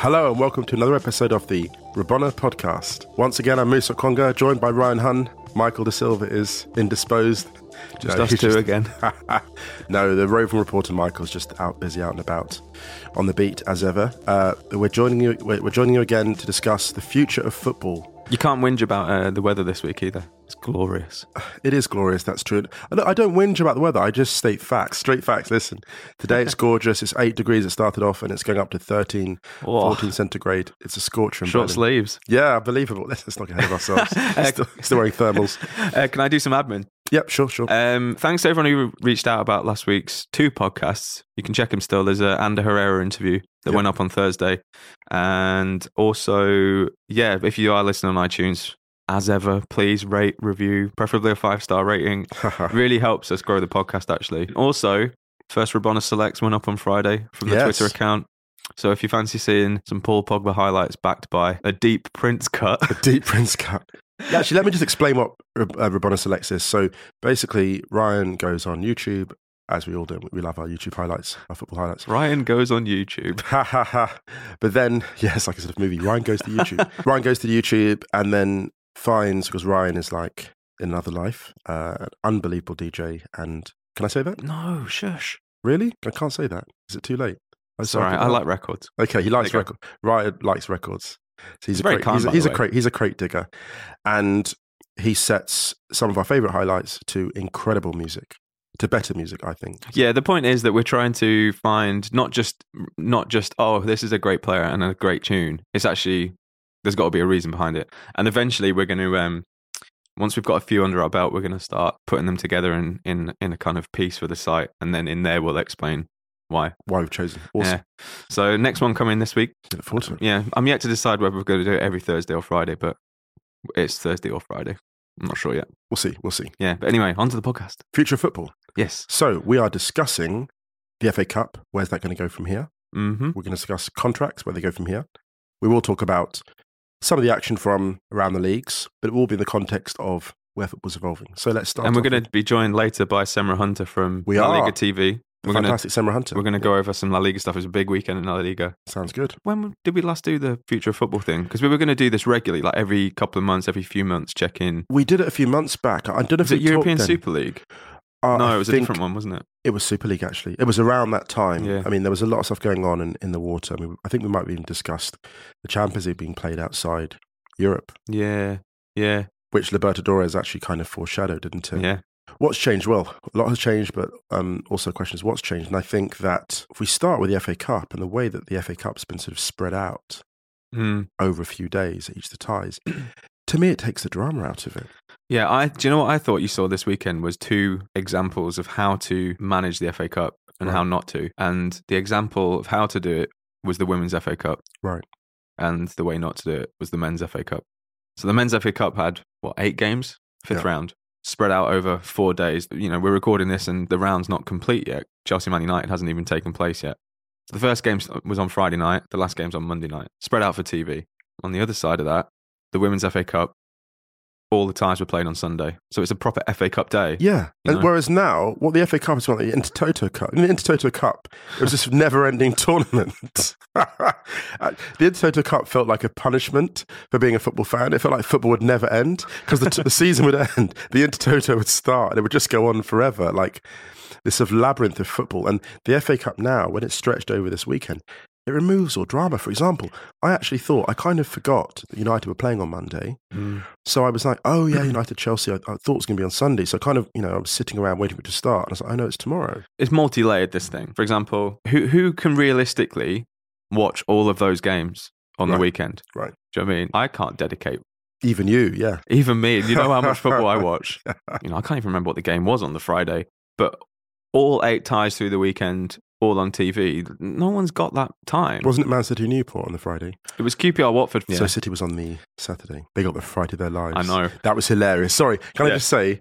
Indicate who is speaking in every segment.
Speaker 1: Hello and welcome to another episode of the Rabona podcast. Once again, I'm Musa Okwonga, joined by Ryan Hunn. Michael Da Silva is indisposed.
Speaker 2: Just
Speaker 1: No,
Speaker 2: us two again.
Speaker 1: no, the roving reporter Michael's just out busy out and about on the beat as ever. Uh, we're joining you. We're we're joining you again to discuss the future of football.
Speaker 2: You can't whinge about uh, the weather this week either. It's glorious.
Speaker 1: It is glorious, that's true. I don't, whinge about the weather, I just state facts, straight facts. Listen, today it's gorgeous. It's 8 degrees, it started off, and it's going up to 13,
Speaker 2: Oh.
Speaker 1: 14 centigrade. It's a scorcher.
Speaker 2: Short
Speaker 1: Berlin.
Speaker 2: sleeves.
Speaker 1: Yeah, unbelievable. Let's, not get ahead of ourselves. still, still wearing thermals.
Speaker 2: Uh, can I do some admin?
Speaker 1: Yep, sure, sure.
Speaker 2: Um, thanks to everyone who reached out about last week's two podcasts. You can check them still. There's a Ander Herrera interview that
Speaker 1: Yep.
Speaker 2: went up on Thursday. And also, yeah, if you are listening on iTunes, as ever, please rate, review, preferably a five star rating. really helps us grow the podcast, actually. Also, first Rabona Selects went up on Friday from the
Speaker 1: Yes.
Speaker 2: Twitter account. So if you fancy seeing some Paul Pogba highlights backed by a deep Prince cut, a
Speaker 1: Deep Prince cut. Yeah, actually, let me just explain what uh, Rabona Selects is. So basically, Ryan goes on YouTube, as we all do. We love our YouTube highlights, our football highlights.
Speaker 2: Ryan goes on YouTube.
Speaker 1: Ha ha ha. But then, yes, like a sort of movie, Ryan goes to YouTube. Ryan goes to YouTube and then finds, because Ryan is like in another life, uh, an unbelievable DJ. And can I say that?
Speaker 2: No, shush.
Speaker 1: Really? I can't say that. Is it too late? I'm
Speaker 2: Sorry, I like records.
Speaker 1: Okay, he likes
Speaker 2: There you
Speaker 1: record. Ryan likes records. So he's a
Speaker 2: very
Speaker 1: crate,
Speaker 2: kind,
Speaker 1: he's, he's a crate. He's a crate digger, and he sets some of our favorite highlights to incredible music, to better music. I think.
Speaker 2: Yeah, the point is that we're trying to find not just not just oh, this is a great player and a great tune. It's actually there's got to be a reason behind it. And eventually we're going to um once we've got a few under our belt, we're going to start putting them together in in in a kind of piece for the site and then in there we'll explain why.
Speaker 1: Why we've chosen. Awesome.
Speaker 2: Yeah. So next one coming this week.
Speaker 1: Look forward to it.
Speaker 2: Yeah, I'm yet to decide whether we're going to do it every Thursday or Friday, but it's Thursday or Friday. I'm not sure yet.
Speaker 1: We'll see. We'll see.
Speaker 2: Yeah, but anyway, on to the podcast.
Speaker 1: Future of football.
Speaker 2: Yes.
Speaker 1: So we are discussing the FA Cup. Where's that going to go from here?
Speaker 2: Mm-hmm.
Speaker 1: We're going to discuss contracts, where they go from here. We will talk about some of the action from around the leagues, but it will be in the context of where football's evolving. So let's start.
Speaker 2: And we're going to be joined later by Semra Hunter from
Speaker 1: We
Speaker 2: La
Speaker 1: are.
Speaker 2: Liga TV. We're
Speaker 1: fantastic Semra Hunter.
Speaker 2: we're going to go over some La Liga stuff. It's a big weekend in La Liga.
Speaker 1: Sounds good.
Speaker 2: When did we last do the future of football thing? Because we were going to do this regularly, like every couple of months, every few months, check in.
Speaker 1: We did it a few months back. I don't know if
Speaker 2: Was it European. Super League?
Speaker 1: Uh,
Speaker 2: no, it was a different one, wasn't it?
Speaker 1: It was Super League actually. It was around that time.
Speaker 2: Yeah.
Speaker 1: I mean, there was a lot of stuff going on in, in the water. I mean, I think we might have even discussed the Champions League being played outside Europe,
Speaker 2: Yeah, yeah,
Speaker 1: which Libertadores actually kind of foreshadowed, didn't it?
Speaker 2: yeah.
Speaker 1: What's changed? Well, a lot has changed, but um, also the question is what's changed? And I think that if we start with the FA Cup and the way that the FA Cup's been sort of spread out
Speaker 2: Mm.
Speaker 1: over a few days each of the ties, to me it takes the drama out of it.
Speaker 2: Yeah, I do you know what I thought you saw this weekend was two examples of how to manage the FA Cup and
Speaker 1: Right.
Speaker 2: how not to. And the example of how to do it was the Women's FA Cup.
Speaker 1: Right.
Speaker 2: And the way not to do it was the Men's FA Cup. So the men's FA Cup had what eight games, fifth
Speaker 1: Yeah.
Speaker 2: round, spread out over four days. You know, we're recording this and the round's not complete yet. Chelsea Man United hasn't even taken place yet. So the first game uh, was on Friday night. The last game's on Monday night, spread out for TV. On the other side of that, the women's FA Cup, all the ties were played on Sunday. So it's a proper FA Cup day.
Speaker 1: Yeah.
Speaker 2: You
Speaker 1: And
Speaker 2: know?
Speaker 1: whereas now, what the FA Cup is, what the Intertoto Cup. In the Intertoto Cup, it was this never-ending tournament. Uh, the Intertoto Cup felt like a punishment for being a football fan. It felt like football would never end because the, t- the season would end, the Intertoto would start, and it would just go on forever, like this sort of labyrinth of football. And the FA Cup now, when it's stretched over this weekend, it removes all drama. For example, I actually thought I kind of forgot that United were playing on Monday. Mm. So I was like, oh yeah, United Chelsea. I, I thought it was going to be on Sunday. So kind of, you know, I was sitting around waiting for it to start. And I was like, I know it's tomorrow.
Speaker 2: It's multi-layered. This thing, for example, who who can realistically watch all of those games on the weekend?
Speaker 1: Right.
Speaker 2: Do you know what I mean? I can't dedicate.
Speaker 1: Even you, yeah.
Speaker 2: Even me, you know how much football I watch. You know, I can't even remember what the game was on the Friday, but all eight ties through the weekend, all on TV. No one's got that time.
Speaker 1: Wasn't it Man City Newport on the Friday?
Speaker 2: It was QPR Watford.
Speaker 1: So City was on the Saturday. They got the Friday of their lives.
Speaker 2: I know.
Speaker 1: That was hilarious. Sorry, can I just say,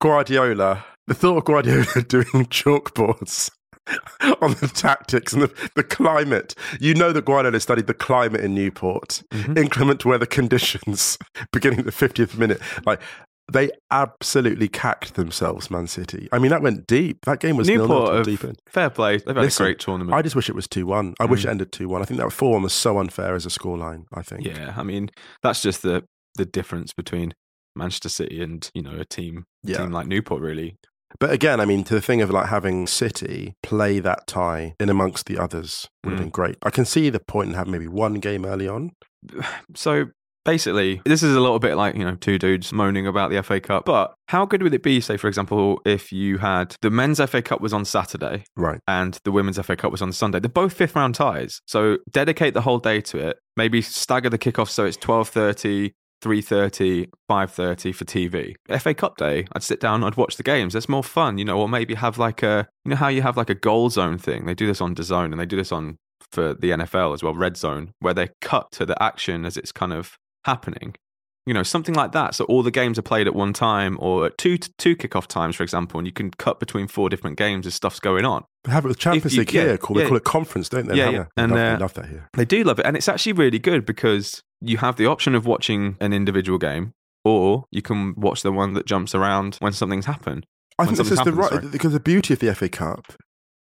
Speaker 1: Guardiola, the thought of Guardiola doing chalkboards on the tactics and the, the climate. You know that Guardiola studied the climate in Newport,
Speaker 2: Mm-hmm.
Speaker 1: inclement weather conditions, beginning at the 50th minute. Like, they absolutely cacked themselves, Man City. I mean, that went deep. That game was
Speaker 2: Newport, have-
Speaker 1: deep end.
Speaker 2: fair play. They've had
Speaker 1: Listen,
Speaker 2: a great tournament.
Speaker 1: I just wish it was 2 1. I wish it ended 2 1. I think that 4 1 was so unfair as a scoreline, I think.
Speaker 2: yeah, I mean, that's just the the difference between Manchester City and you know a team
Speaker 1: Yeah.
Speaker 2: team like Newport. Really,
Speaker 1: But again, I mean, to the thing of like having City play that tie in amongst the others would have
Speaker 2: Mm.
Speaker 1: been great. I can see the point in having maybe one game early on.
Speaker 2: so basically, this is a little bit like, you know, two dudes moaning about the FA Cup. But how good would it be, say, for example, if you had the men's FA Cup was on Saturday
Speaker 1: Right.
Speaker 2: and the women's FA Cup was on Sunday? They're both fifth round ties. So dedicate the whole day to it. Maybe stagger the kickoff so it's 12.30, 3.30, 5.30 for TV. FA Cup day, I'd sit down, I'd watch the games. That's more fun, you know, or maybe have like a, you know how you have like a goal zone thing? They do this on DAZN and they do this on for the NFL as well, Red Zone, where they cut to the action as it's kind of happening. You know, something like that. So all the games are played at one time or at two two kickoff times, for example, and you can cut between four different games as stuff's going on.
Speaker 1: But have it with Champions
Speaker 2: you-
Speaker 1: League
Speaker 2: yeah,
Speaker 1: here. Call, They
Speaker 2: yeah.
Speaker 1: call it conference, don't they?
Speaker 2: Yeah, yeah.
Speaker 1: they? They
Speaker 2: And,
Speaker 1: love,
Speaker 2: uh,
Speaker 1: they love that here.
Speaker 2: They do love it, and it's actually really good because you have the option of watching an individual game, or you can watch the one that jumps around when something's happened.
Speaker 1: I think this is the right,
Speaker 2: happens,
Speaker 1: because the beauty of the FA Cup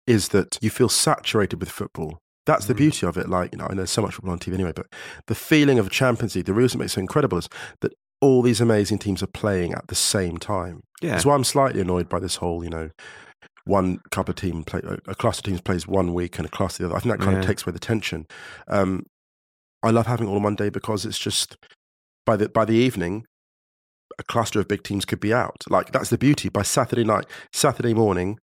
Speaker 1: is that you feel saturated with football. That's the
Speaker 2: Mm.
Speaker 1: beauty of it. Like, you know, I know so much football on TV anyway, but the feeling of a Champions League, the reason it makes it so incredible is that all these amazing teams are playing at the same time.
Speaker 2: Yeah,
Speaker 1: That's why I'm slightly annoyed by this whole, you know, one couple of team play, a cluster of teams plays one week and a cluster the other. I think that kind of takes away the tension. Um, I love having all on one day because it's just by the by the evening, a cluster of big teams could be out. Like that's the beauty. By Saturday night, Saturday morning,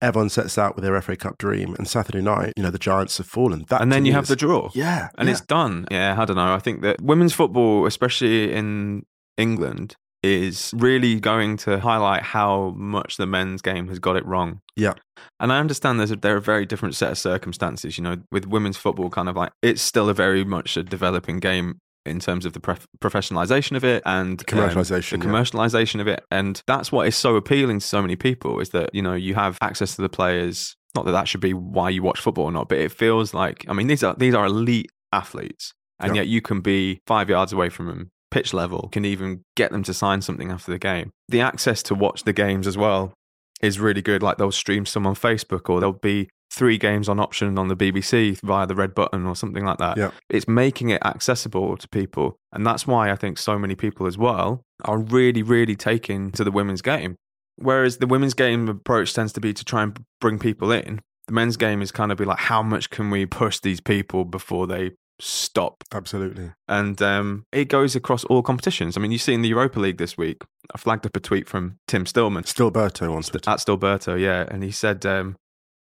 Speaker 1: everyone sets out with their FA Cup dream, and Saturday night, you know, the Giants have fallen. That
Speaker 2: and then you have
Speaker 1: is-
Speaker 2: the draw.
Speaker 1: yeah,
Speaker 2: and
Speaker 1: yeah.
Speaker 2: it's done. Yeah, I don't know. I think that women's football, especially in England, is really going to highlight how much the men's game has got it wrong.
Speaker 1: Yeah.
Speaker 2: And I understand there's a, there are a very different set of circumstances. You know, with women's football, kind of like it's still a very much a developing game in terms of the prof- professionalization of it and um,
Speaker 1: Commercialisation,
Speaker 2: the
Speaker 1: yeah.
Speaker 2: commercialization of it, and that's what is so appealing to so many people is that you know you have access to the players. Not that that should be why you watch football or not, but it feels like I mean these are these are elite athletes, and
Speaker 1: Yeah.
Speaker 2: yet you can be five yards away from them, pitch level, can even get them to sign something after the game. The access to watch the games as well is really good. Like they'll stream some on Facebook, or there'll be three games on option on the BBC via the red button or something like that.
Speaker 1: Yeah.
Speaker 2: It's making it accessible to people, and that's why I think so many people as well are really, really taking to the women's game. Whereas the women's game approach tends to be to try and bring people in. The men's game is kind of be like, how much can we push these people before they stop
Speaker 1: absolutely.
Speaker 2: and um, it goes across all competitions. I mean, you see in the Europa League this week, I flagged up a tweet from Tim Stillman
Speaker 1: Stilberto on Twitter.
Speaker 2: at Stilberto, yeah, and he said um,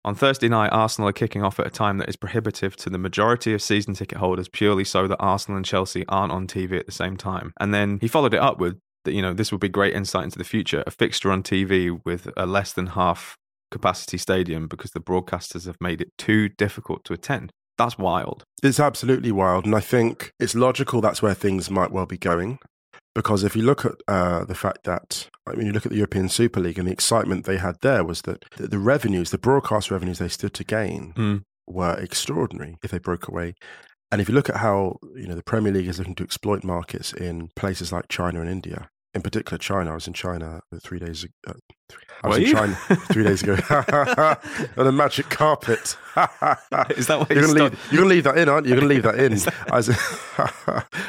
Speaker 2: on Thursday night, Arsenal are kicking off at a time that is prohibitive to the majority of season ticket holders, purely so that Arsenal and Chelsea aren't on TV at the same time. And then he followed it up with that, you know, this would be great insight into the future: a fixture on TV with a less than half capacity stadium because the broadcasters have made it too difficult to attend. That's wild.
Speaker 1: It's absolutely wild. And I think it's logical that's where things might well be going. Because if you look at uh, the fact that, I mean, you look at the European Super League and the excitement they had there was that the, the revenues, the broadcast revenues they stood to gain
Speaker 2: Mm.
Speaker 1: were extraordinary if they broke away. And if you look at how, you know, the Premier League is looking to exploit markets in places like China and India, in particular China, I was in China three days ago. Uh, I was
Speaker 2: Were
Speaker 1: in
Speaker 2: you?
Speaker 1: China three days ago on a magic carpet.
Speaker 2: Is that why
Speaker 1: You're
Speaker 2: you
Speaker 1: gonna, leave, you're gonna leave that in, aren't you? You're gonna leave that in. I, was,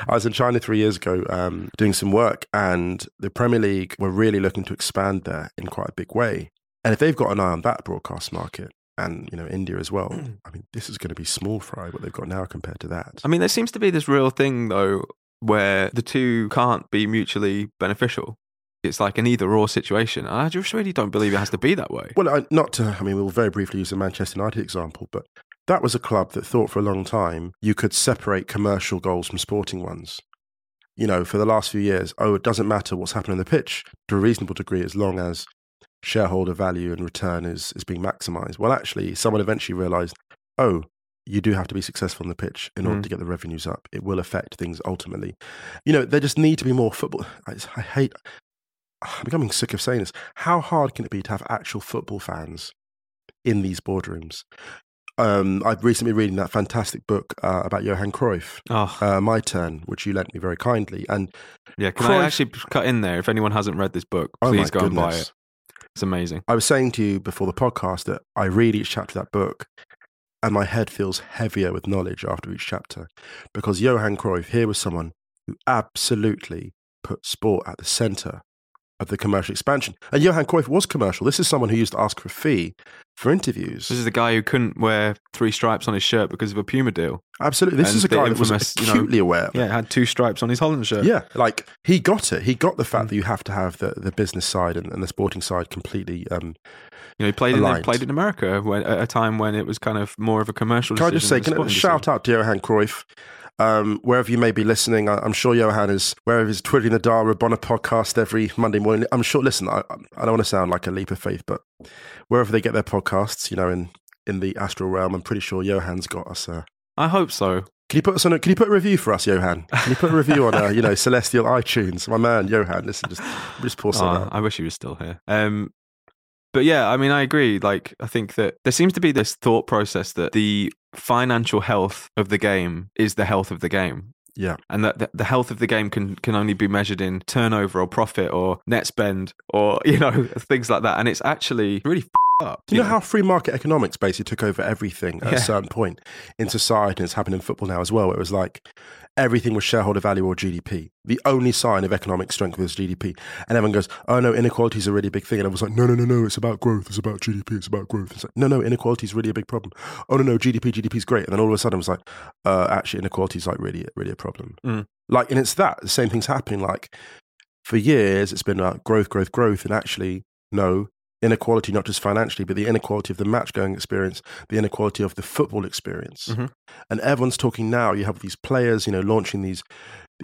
Speaker 1: I was in China three years ago um, doing some work, and the Premier League were really looking to expand there in quite a big way. And if they've got an eye on that broadcast market, and you know India as well, I mean, this is going to be small fry what they've got now compared to that.
Speaker 2: I mean, there seems to be this real thing though, where the two can't be mutually beneficial. It's like an either or situation. I just really don't believe it has to be that way.
Speaker 1: Well, I, not to, I mean, we'll very briefly use the Manchester United example, but that was a club that thought for a long time you could separate commercial goals from sporting ones. You know, for the last few years, oh, it doesn't matter what's happening on the pitch to a reasonable degree as long as shareholder value and return is, is being maximized. Well, actually, someone eventually realized, oh, you do have to be successful on the pitch in order
Speaker 2: Mm.
Speaker 1: to get the revenues up. It will affect things ultimately. You know, there just need to be more football. I, I hate, I'm becoming sick of saying this. How hard can it be to have actual football fans in these boardrooms? Um, I've recently been reading that fantastic book uh, about Johan Cruyff,
Speaker 2: Oh,
Speaker 1: uh, My Turn, which you lent me very kindly. And
Speaker 2: yeah. Can
Speaker 1: Cruyff-
Speaker 2: I actually cut in there? If anyone hasn't read this book,
Speaker 1: oh
Speaker 2: please
Speaker 1: my
Speaker 2: go and buy it. It's amazing.
Speaker 1: I was saying to you before the podcast that I read each chapter of that book and my head feels heavier with knowledge after each chapter because Johan Cruyff here was someone who absolutely put sport at the center of the commercial expansion. And Johan Cruyff was commercial. This is someone who used to ask for a fee for interviews.
Speaker 2: This is the guy who couldn't wear three stripes on his shirt because of a Puma deal.
Speaker 1: Absolutely. This
Speaker 2: and
Speaker 1: is a guy that was
Speaker 2: infamous, you know-
Speaker 1: acutely aware.
Speaker 2: Yeah, had two stripes on his Holland shirt.
Speaker 1: Yeah, like he got it. He got the
Speaker 2: Mm.
Speaker 1: fact that you have to have the, the business side and, and the sporting side completely. Um,
Speaker 2: You know, he played in
Speaker 1: Aligned.
Speaker 2: played in America when, at a time when it was kind of more of a commercial.
Speaker 1: can I just say, can I shout out to Johan Cruyff? Um, wherever you may be listening, I, I'm sure Johan is wherever he's twiddling the dial. A podcast every Monday morning. I'm sure. Listen, I, I don't want to sound like a leap of faith, but wherever they get their podcasts, you know, in in the astral realm, I'm pretty sure Johan's got us. Uh.
Speaker 2: I hope so.
Speaker 1: can you put us on? A, can you put a review for us, Johan? Can you put a review on, uh, you know, Celestial iTunes? My man, Johan. Listen, just just pour some
Speaker 2: Oh. I wish he was still here. Um, but yeah, I mean, I agree. Like, I think that there seems to be this thought process that the financial health of the game is the health of the game.
Speaker 1: Yeah.
Speaker 2: And that the- health of the game can, can only be measured in turnover or profit or net spend or, you know, things like that. And it's actually really f- up.
Speaker 1: Do you know how free market economics basically took over everything at
Speaker 2: Yeah.
Speaker 1: a certain point in society? And it's happened in football now as well. It was like everything was shareholder value or GDP. The only sign of economic strength was GDP. And everyone goes, oh no, inequality is a really big thing. And I was like, no, no, no, no, it's about growth. It's about GDP. It's about growth. It's like, no, no, inequality is really a big problem. Oh no, no, GDP, GDP is great. And then all of a sudden it was like, uh, actually, inequality is like really, really a problem.
Speaker 2: Mm.
Speaker 1: Like, and it's that, the same thing's happening. Like, for years, it's been about growth, growth, growth. And actually, no, inequality, not just financially, but the inequality of the match going experience, the inequality of the football experience.
Speaker 2: Mhm.
Speaker 1: And everyone's talking now. You have these players, you know, launching these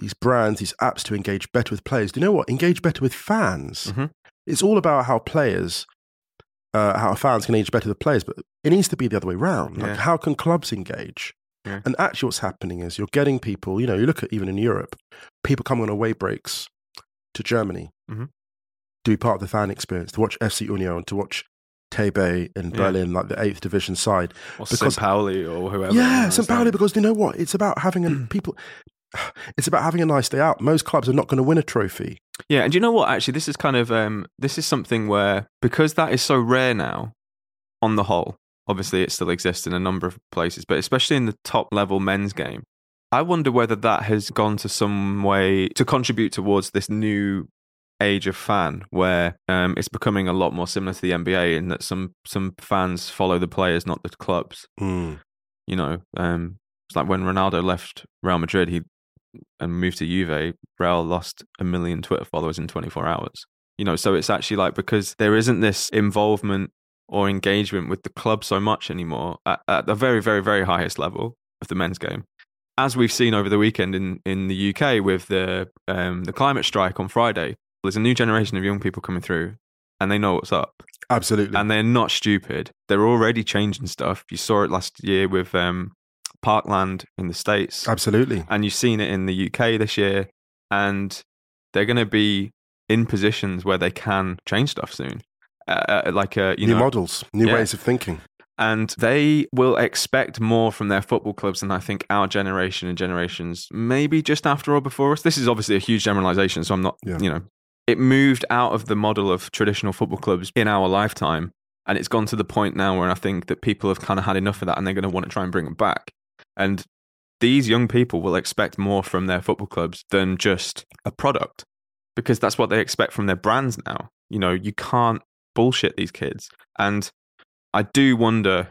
Speaker 1: these brands, these apps to engage better with players. Do you know what? Engage better with fans.
Speaker 2: Mhm.
Speaker 1: It's all about how players, uh, how fans can engage better with players, but it needs to be the other way around. Like,
Speaker 2: Yeah.
Speaker 1: how can clubs engage?
Speaker 2: Yeah.
Speaker 1: And actually, what's happening is you're getting people. You know, you look at even in Europe, people coming on away breaks to Germany
Speaker 2: Mhm.
Speaker 1: To be part of the fan experience, to watch FC Union, and to watch Tebe in
Speaker 2: Yeah.
Speaker 1: Berlin, like the eighth division side.
Speaker 2: Or
Speaker 1: because-
Speaker 2: St. Pauli or whoever.
Speaker 1: Yeah, St. Pauli, because you know what? It's about having a people. It's about having a nice day out. Most clubs are not going to win a trophy.
Speaker 2: Yeah, and you know what? Actually, this is kind of um, this is something where because that is so rare now, on the whole, obviously it still exists in a number of places, but especially in the top level men's game, I wonder whether that has gone to some way to contribute towards this new age of fan where um, it's becoming a lot more similar to the NBA in that some some fans follow the players, not the clubs.
Speaker 1: Mm.
Speaker 2: You know, um, it's like when Ronaldo left Real Madrid, he and moved to Juve, Real lost a million Twitter followers in 24 hours. You know, so it's actually like because there isn't this involvement or engagement with the club so much anymore at, at the very, very, very highest level of the men's game. As we've seen over the weekend in, in the UK with the um, the climate strike on Friday, there's a new generation of young people coming through, and they know what's up
Speaker 1: Absolutely.
Speaker 2: and they're not stupid. They're already changing stuff. You saw it last year with um, Parkland in the States.
Speaker 1: Absolutely.
Speaker 2: And you've seen it in the UK this year. And they're going to be in positions where they can change stuff soon. Uh, uh, like, uh, you
Speaker 1: new
Speaker 2: know,
Speaker 1: models, new
Speaker 2: Yeah.
Speaker 1: ways of thinking.
Speaker 2: and they will expect more from their football clubs than I think our generation and generations, maybe just after or before us. This is obviously a huge generalization, so I'm not,
Speaker 1: Yeah.
Speaker 2: you know, it moved out of the model of traditional football clubs in our lifetime, and it's gone to the point now where I think that people have kind of had enough of that, and they're going to want to try and bring it back. And these young people will expect more from their football clubs than just a product, because that's what they expect from their brands now. You know, you can't bullshit these kids, and I do wonder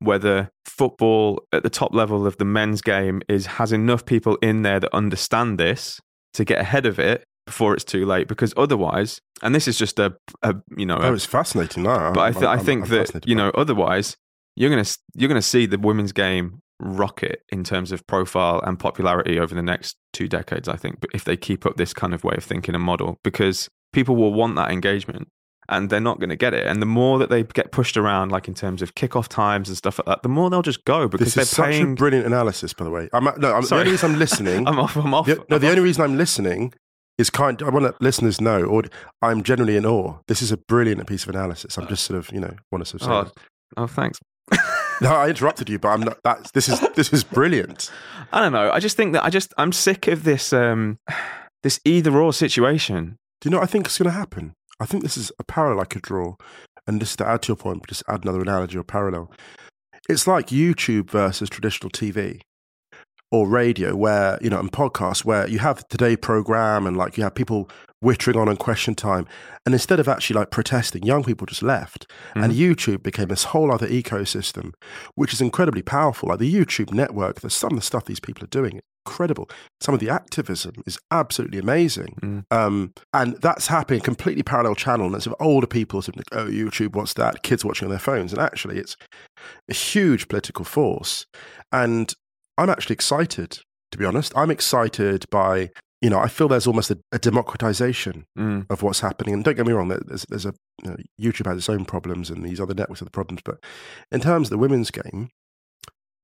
Speaker 2: whether football at the top level of the men's game is has enough people in there that understand this to get ahead of it before it's too late. Because otherwise, and this is just a, a you know,
Speaker 1: Oh,
Speaker 2: a,
Speaker 1: it's fascinating. No,
Speaker 2: but I, th- I
Speaker 1: I'm-
Speaker 2: think
Speaker 1: I'm
Speaker 2: that you know, otherwise you're gonna you're gonna see the women's game rocket in terms of profile and popularity over the next two decades. I think, but if they keep up this kind of way of thinking and model, because people will want that engagement. And they're not going to get it. And the more that they get pushed around, like in terms of kickoff times and stuff like that, the more they'll just go because
Speaker 1: This
Speaker 2: they're
Speaker 1: is such a brilliant analysis, by the way. I'm, no, I'm, the only reason I'm listening.
Speaker 2: I'm off. I'm off.
Speaker 1: the, no,
Speaker 2: I'm
Speaker 1: the
Speaker 2: off.
Speaker 1: only reason I'm listening is kind. I want to listeners know, or I'm generally in awe. This is a brilliant piece of analysis. I'm just sort of, you know, want to sort of say.
Speaker 2: Oh, oh, thanks.
Speaker 1: No, I interrupted you, but I'm not. That's this is this is brilliant.
Speaker 2: I don't know. I just think that I just I'm sick of this um this either or situation.
Speaker 1: Do you know what I think is going to happen? I think this is a parallel I could draw. And just to add to your point, just add another analogy or parallel. It's like YouTube versus traditional TV or radio, where, you know, and podcasts, where you have the Today program and like you have people wittering on on question time. And instead of actually like protesting, young people just left. And YouTube became this whole other ecosystem, which is incredibly powerful. Like the YouTube network, there's some of the stuff these people are doing, incredible. Some of the activism is absolutely amazing.
Speaker 2: Mm.
Speaker 1: Um, and that's happening completely parallel channel. And it's of older people sort of like, oh, YouTube, what's that? Kids watching on their phones. And actually, it's a huge political force. And I'm actually excited, to be honest. I'm excited by, you know, I feel there's almost a, a democratization
Speaker 2: Mm.
Speaker 1: of what's happening. And don't get me wrong, there's, there's a, you know, YouTube has its own problems and these other networks have the problems. But in terms of the women's game,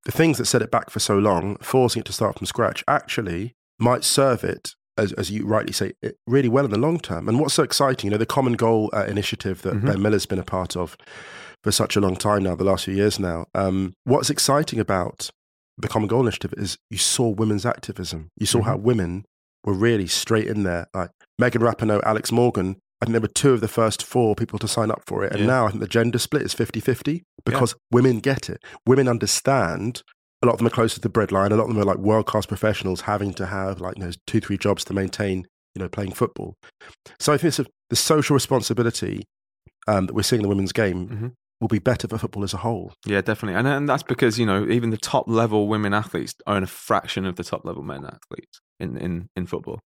Speaker 1: the things that set it back for so long, forcing it to start from scratch, actually might serve it, as, as you rightly say, it really well in the long term. And what's so exciting, you know, the Common Goal uh, initiative that
Speaker 2: Mhm.
Speaker 1: Ben Miller's been a part of for such a long time now, the last few years now. Um, what's exciting about the Common Goal initiative is you saw women's activism. You saw
Speaker 2: Mhm.
Speaker 1: how women were really straight in there. Like Megan Rapinoe, Alex Morgan, I think they were two of the first four people to sign up for it. And
Speaker 2: Yeah.
Speaker 1: now I think the gender split is 50 50 because women get it. Women understand. A lot of them are close to the breadline. A lot of them are like world class professionals having to have like you know, two, three jobs to maintain, you know, playing football. So I think it's a, the social responsibility um, that we're seeing in the women's game
Speaker 2: Mhm.
Speaker 1: Will be better for football as a whole.
Speaker 2: Yeah, definitely. And and that's because, you know, even the top level women athletes own a fraction of the top level men athletes in, in, in football.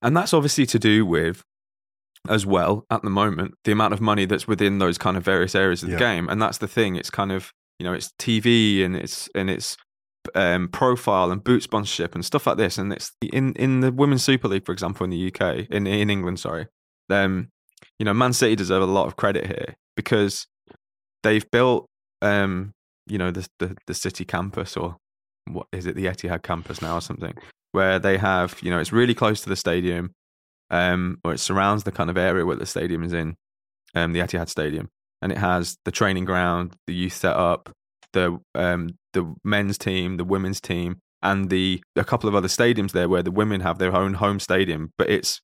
Speaker 2: And that's obviously to do with as well at the moment the amount of money that's within those kind of various areas of the game and that's the thing it's kind of you know it's tv and it's and it's um, profile and boot sponsorship and stuff like this and it's in in the women's super league for example in the uk in in england sorry um you know man city deserve a lot of credit here because they've built um you know the the, the city campus or what is it the etihad campus now or something where they have you know it's really close to the stadium um, or it surrounds the kind of area where the stadium is in, um, the Etihad Stadium, and it has the training ground, the youth setup, the um, the men's team, the women's team, and the a couple of other stadiums there where the women have their own home stadium, but it's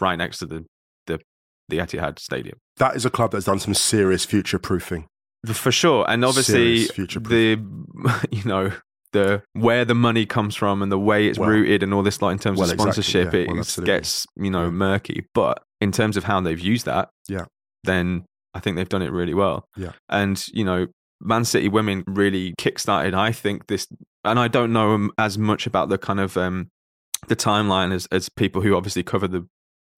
Speaker 2: right next to the the the Etihad Stadium.
Speaker 1: That is a club that's done some serious future proofing.
Speaker 2: For sure, and obviously the you know the where the money comes from and the way it's
Speaker 1: Well-
Speaker 2: rooted and all this like in terms
Speaker 1: Well,
Speaker 2: of
Speaker 1: exactly,
Speaker 2: sponsorship,
Speaker 1: yeah.
Speaker 2: it
Speaker 1: Well,
Speaker 2: is- gets you know
Speaker 1: Yeah.
Speaker 2: murky. But in terms of how they've used that,
Speaker 1: Yeah.
Speaker 2: then I think they've done it really well.
Speaker 1: Yeah.
Speaker 2: and you know. Man City women really kickstarted, I think this, and I don't know as much about the kind of um, the timeline as as people who obviously cover the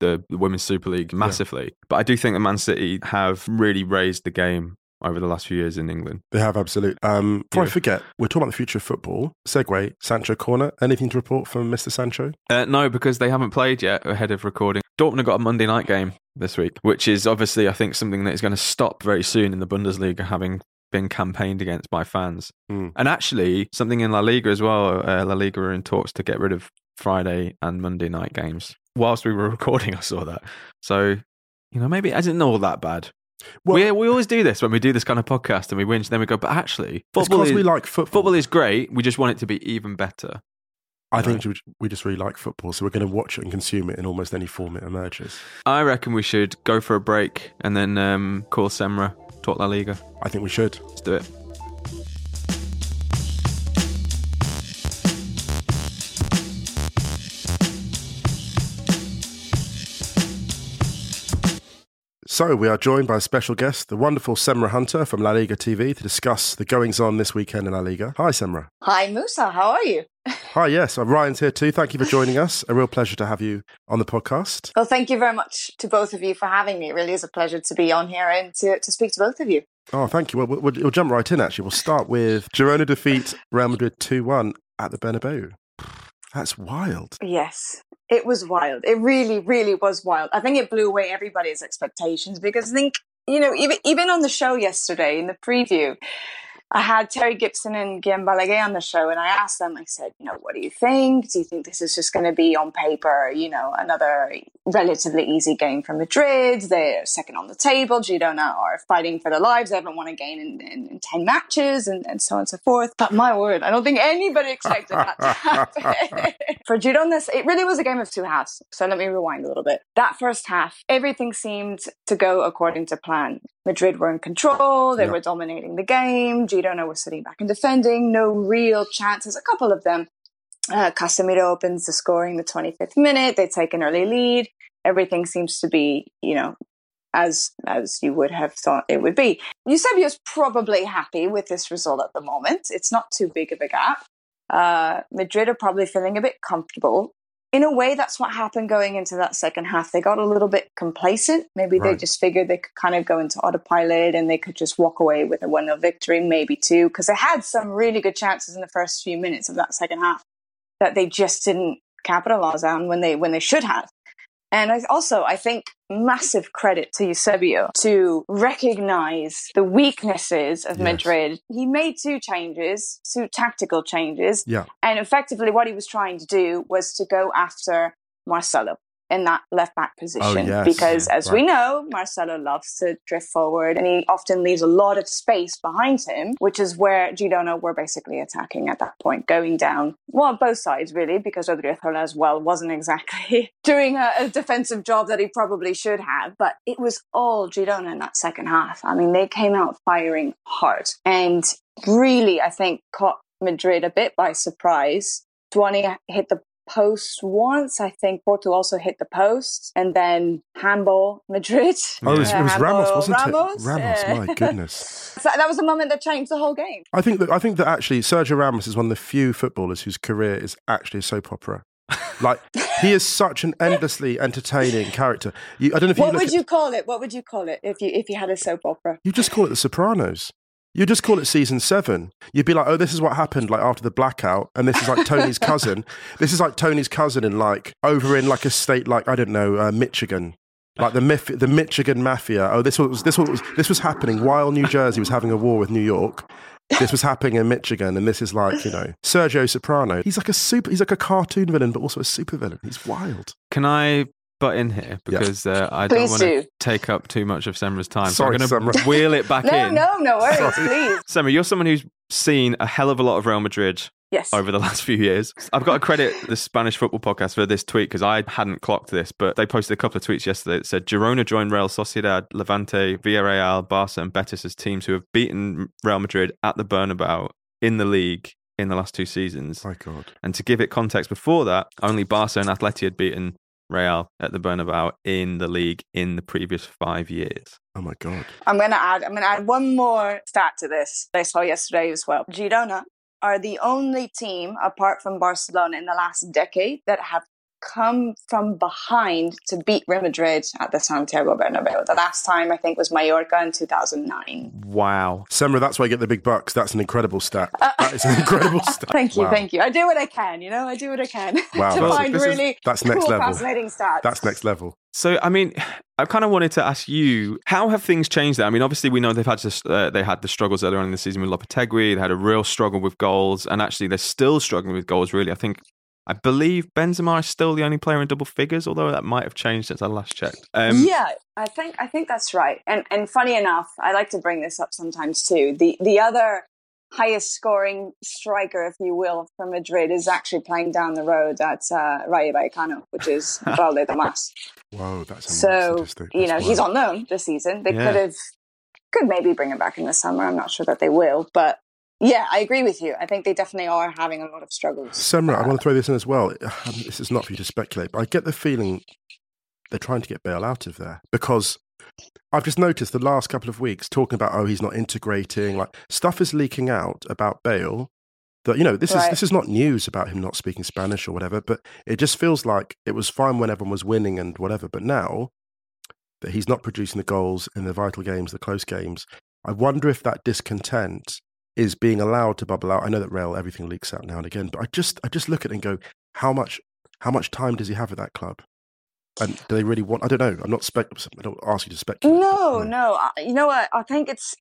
Speaker 2: the, the women's Super League massively. But I do think that Man City have really raised the game over the last few years in England.
Speaker 1: They have absolute. Um, before I forget, we're talking about the future of football. Segue, Sancho corner. Anything to report from Mr. Sancho?
Speaker 2: Uh, no, because they haven't played yet ahead of recording. Dortmund have got a Monday night game this week, which is obviously, I think, something that is going to stop very soon in the Bundesliga, having been campaigned against by fans.
Speaker 1: Hmm.
Speaker 2: And actually, something in La Liga as well. Uh, La Liga are in talks to get rid of Friday and Monday night games. Whilst we were recording, I saw that. So, you know, maybe it isn't all that bad.
Speaker 1: Well-
Speaker 2: we, we always do this when we do this kind of podcast and we whinge, then we go, but actually, football
Speaker 1: because
Speaker 2: is,
Speaker 1: we like football.
Speaker 2: football is great. We just want it to be even better.
Speaker 1: I think we- we just really like football, so we're going to watch it and consume it in almost any form it emerges.
Speaker 2: I reckon we should go for a break and then um, call Semra, talk La Liga.
Speaker 1: I think we should.
Speaker 2: Let's do it.
Speaker 1: So we are joined by a special guest, the wonderful Semra Hunter from La Liga TV, to discuss the goings on this weekend in La Liga. Hi, Semra.
Speaker 3: Hi, Musa. How are you?
Speaker 1: Hi, yes, Ryan's here too. Thank you for joining us. A real pleasure to have you on the podcast.
Speaker 3: Well, thank you very much to both of you for having me. It really is a pleasure to be on here and to, to speak to both of you.
Speaker 1: Oh, thank you. Well, we'll, we'll jump right in. Actually, we'll start with Girona defeat Real Madrid two one at the Bernabeu. That's wild.
Speaker 3: Yes, it was wild. It really, really was wild. I think it blew away everybody's expectations because I think, you know, even, even on the show yesterday in the preview, I had Terry Gibson and Guillem Balagué on the show, and I asked them, I said, you know, what do you think? Do you think this is just going to be on paper, you know, another relatively easy game for Madrid? They're second on the table. Girona are fighting for their lives. They haven't won a game in, in, in 10 matches and, and so on and so forth. But my word, I don't think anybody expected that to happen. for Girona, it really was a game of two halves. So let me rewind a little bit. That first half, everything seemed to go according to plan. Madrid were in control. They
Speaker 1: Yeah.
Speaker 3: were dominating the game. Girona was sitting back and defending. No real chances. A couple of them. Uh, Casemiro opens the scoring the 25th minute. They take an early lead. Everything seems to be, you know, as as you would have thought it would be. Eusebio's probably happy with this result at the moment. It's not too big of a gap. Uh, Madrid are probably feeling a bit comfortable. In a way, that's what happened going into that second half. They got a little bit complacent. Maybe they just figured they could kind of go into autopilot and they could just walk away with a 1 0 victory, maybe two, because they had some really good chances in the first few minutes of that second half that they just didn't capitalize on when they when they should have. And I also, I think, massive credit to Eusebio to recognize the weaknesses of
Speaker 1: Yes.
Speaker 3: Madrid. He made two changes, two tactical changes,
Speaker 1: Yeah.
Speaker 3: and effectively what he was trying to do was to go after Marcelo in that left back position.
Speaker 1: yes.
Speaker 3: Because as we know, Marcelo loves to drift forward and he often leaves a lot of space behind him, which is where Girona were basically attacking at that point, going down. Well, both sides really, because Odriozola as well wasn't exactly doing a, a defensive job that he probably should have. But it was all Girona in that second half. I mean, they came out firing hard and really, I think, caught Madrid a bit by surprise. Stuani hit the post once. I think Portu also hit the post, and then handball Madrid.
Speaker 1: Oh, it was, it was Ramos, wasn't
Speaker 3: Ramos,
Speaker 1: it? Ramos,
Speaker 3: uh,
Speaker 1: my goodness.
Speaker 3: So that was a moment that changed the whole game.
Speaker 1: I think that I think that actually Sergio Ramos is one of the few footballers whose career is actually a soap opera. Like he is such an endlessly entertaining character. You, I don't know if
Speaker 3: What
Speaker 1: look
Speaker 3: would
Speaker 1: at-
Speaker 3: you call it? What would you call it if you if you had a soap opera?
Speaker 1: You just call it The Sopranos. You just call it season seven. You'd be like, oh, this is what happened like after the blackout, and this is like Tony's cousin. This is like Tony's cousin in like over in like a state like I don't know, uh, Michigan, like the Mif- the Michigan mafia. Oh, this was this was this was happening while New Jersey was having a war with New York. This was happening in Michigan, and this is like you know Sergio Soprano. He's like a super. He's like a cartoon villain, but also a super villain. He's wild.
Speaker 2: Can I butt in here because uh, I
Speaker 3: Please
Speaker 2: don't want to
Speaker 3: do.
Speaker 2: take up too much of Semra's time.
Speaker 1: Sorry,
Speaker 2: so I'm going to wheel it back
Speaker 3: No,
Speaker 2: in.
Speaker 3: no, no worries,
Speaker 1: Sorry.
Speaker 3: please.
Speaker 2: Semra, you're someone who's seen a hell of a lot of Real Madrid
Speaker 3: Yes.
Speaker 2: over the last few years. I've got to credit the Spanish football podcast for this tweet because I hadn't clocked this, but they posted a couple of tweets yesterday that said Girona joined Real Sociedad, Levante, Villarreal, Barca, and Betis as teams who have beaten Real Madrid at the Bernabeu in the league in the last two seasons.
Speaker 1: My God.
Speaker 2: And to give it context, before that, only Barca and Atleti had beaten Real at the Bernabeu in the league in the previous five years.
Speaker 1: Oh my God.
Speaker 3: I'm going to add. I'm going to add one more stat to this I saw yesterday as well. Girona are the only team, apart from Barcelona, in the last decade that have come from behind to beat Real Madrid at the Santiago Bernabeu. The last time I think was Mallorca in 2009.
Speaker 2: Wow.
Speaker 1: Semra, that's why I get the big bucks. That's an incredible stat. That is an incredible stat.
Speaker 3: Thank you,
Speaker 1: Wow.
Speaker 3: thank you. I do what I can, you know. I do what I can
Speaker 1: Wow,
Speaker 3: to
Speaker 1: that's-
Speaker 3: find
Speaker 2: this is-
Speaker 3: really
Speaker 1: that's next
Speaker 3: cool,
Speaker 1: level.
Speaker 3: fascinating stats.
Speaker 1: That's next level.
Speaker 2: So, I mean, I kind of wanted to ask you, how have things changed there? I mean, obviously, we know they've had to, uh, they had the struggles earlier on in the season with Lopetegui. They had a real struggle with goals, and actually, they're still struggling with goals. Really, I think, I believe Benzema is still the only player in double figures, although that might have changed since I last checked. Um,
Speaker 3: yeah, I think I think that's right. And and funny enough, I like to bring this up sometimes too. The the other highest scoring striker, if you will, for Madrid is actually playing down the road at uh, Rayo Vallecano, which is Raúl de Tomás.
Speaker 1: Whoa, that's
Speaker 3: so you know
Speaker 1: that's
Speaker 3: he's on loan this season. They
Speaker 2: Yeah.
Speaker 3: could have could maybe bring him back in the summer. I'm not sure that they will, but yeah, I agree with you. I think they definitely are having a lot of struggles.
Speaker 1: Semra, I want to throw this in as well. Um, This is not for you to speculate, but I get the feeling they're trying to get Bale out of there because I've just noticed the last couple of weeks talking about oh he's not integrating, like stuff is leaking out about Bale. That you know this is this is not news about him not speaking Spanish or whatever, but it just feels like it was fine when everyone was winning and whatever, but now that he's not producing the goals in the vital games, the close games, I wonder if that discontent is being allowed to bubble out. I know that Rail everything leaks out now and again, but I just I just look at it and go, how much how much time does he have at that club? And do they really want? I don't know. I'm not spec. I don't ask you to speculate. but,
Speaker 3: No, no. I- You know what? I think it's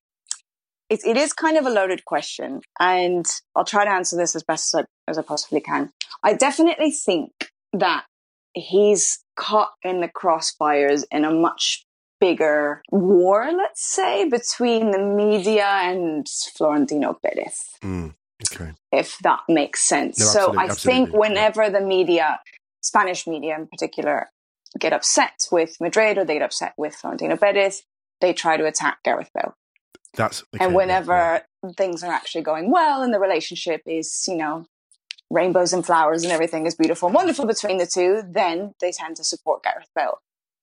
Speaker 3: it, it is kind of a loaded question, and I'll try to answer this as best as I, as I possibly can. I definitely think that he's caught in the crossfires in a much bigger war, let's say, between the media and Florentino Perez
Speaker 1: Mm, okay.
Speaker 3: if that makes sense.
Speaker 1: No,
Speaker 3: so I think
Speaker 1: absolutely, yeah.
Speaker 3: whenever the media, Spanish media in particular, get upset with Madrid or they get upset with Florentino Perez, they try to attack Gareth Bale.
Speaker 1: That's okay,
Speaker 3: and
Speaker 1: yeah,
Speaker 3: whenever
Speaker 1: yeah.
Speaker 3: things are actually going well and the relationship is, you know, rainbows and flowers and everything is beautiful and wonderful between the two, then they tend to support Gareth Bale.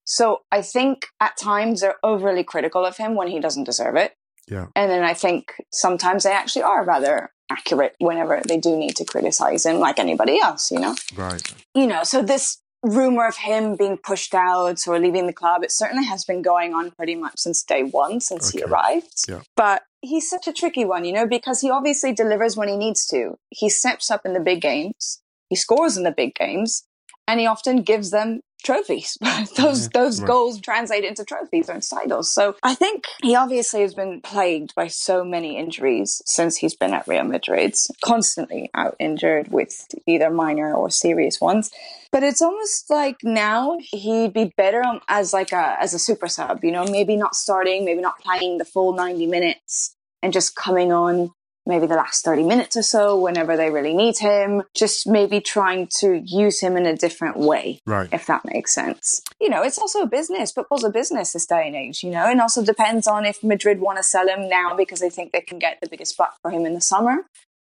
Speaker 3: So I think at times they're overly critical of him when he doesn't deserve it.
Speaker 1: Yeah.
Speaker 3: And then I think sometimes they actually are rather accurate whenever they do need to criticize him, like anybody else, you know?
Speaker 1: right.
Speaker 3: You know, so this rumor of him being pushed out or leaving the club, it certainly has been going on pretty much since day one, since he arrived.
Speaker 1: Yeah.
Speaker 3: But he's such a tricky one, you know, because he obviously delivers when he needs to. He steps up in the big games, he scores in the big games, and he often gives them trophies. those
Speaker 2: Yeah.
Speaker 3: those
Speaker 1: Right.
Speaker 3: goals translate into trophies or into titles. So I think he obviously has been plagued by so many injuries since he's been at Real Madrid, constantly out injured with either minor or serious ones. But it's almost like now he'd be better as like a as a super sub, you know, maybe not starting, maybe not playing the full 90 minutes and just coming on maybe the last 30 minutes or so whenever they really need him, just maybe trying to use him in a different way
Speaker 1: Right.
Speaker 3: if that makes sense. You know, it's also a business. Football's a business this day and age, you know, and also depends on if Madrid want to sell him now because they think they can get the biggest buck for him in the summer.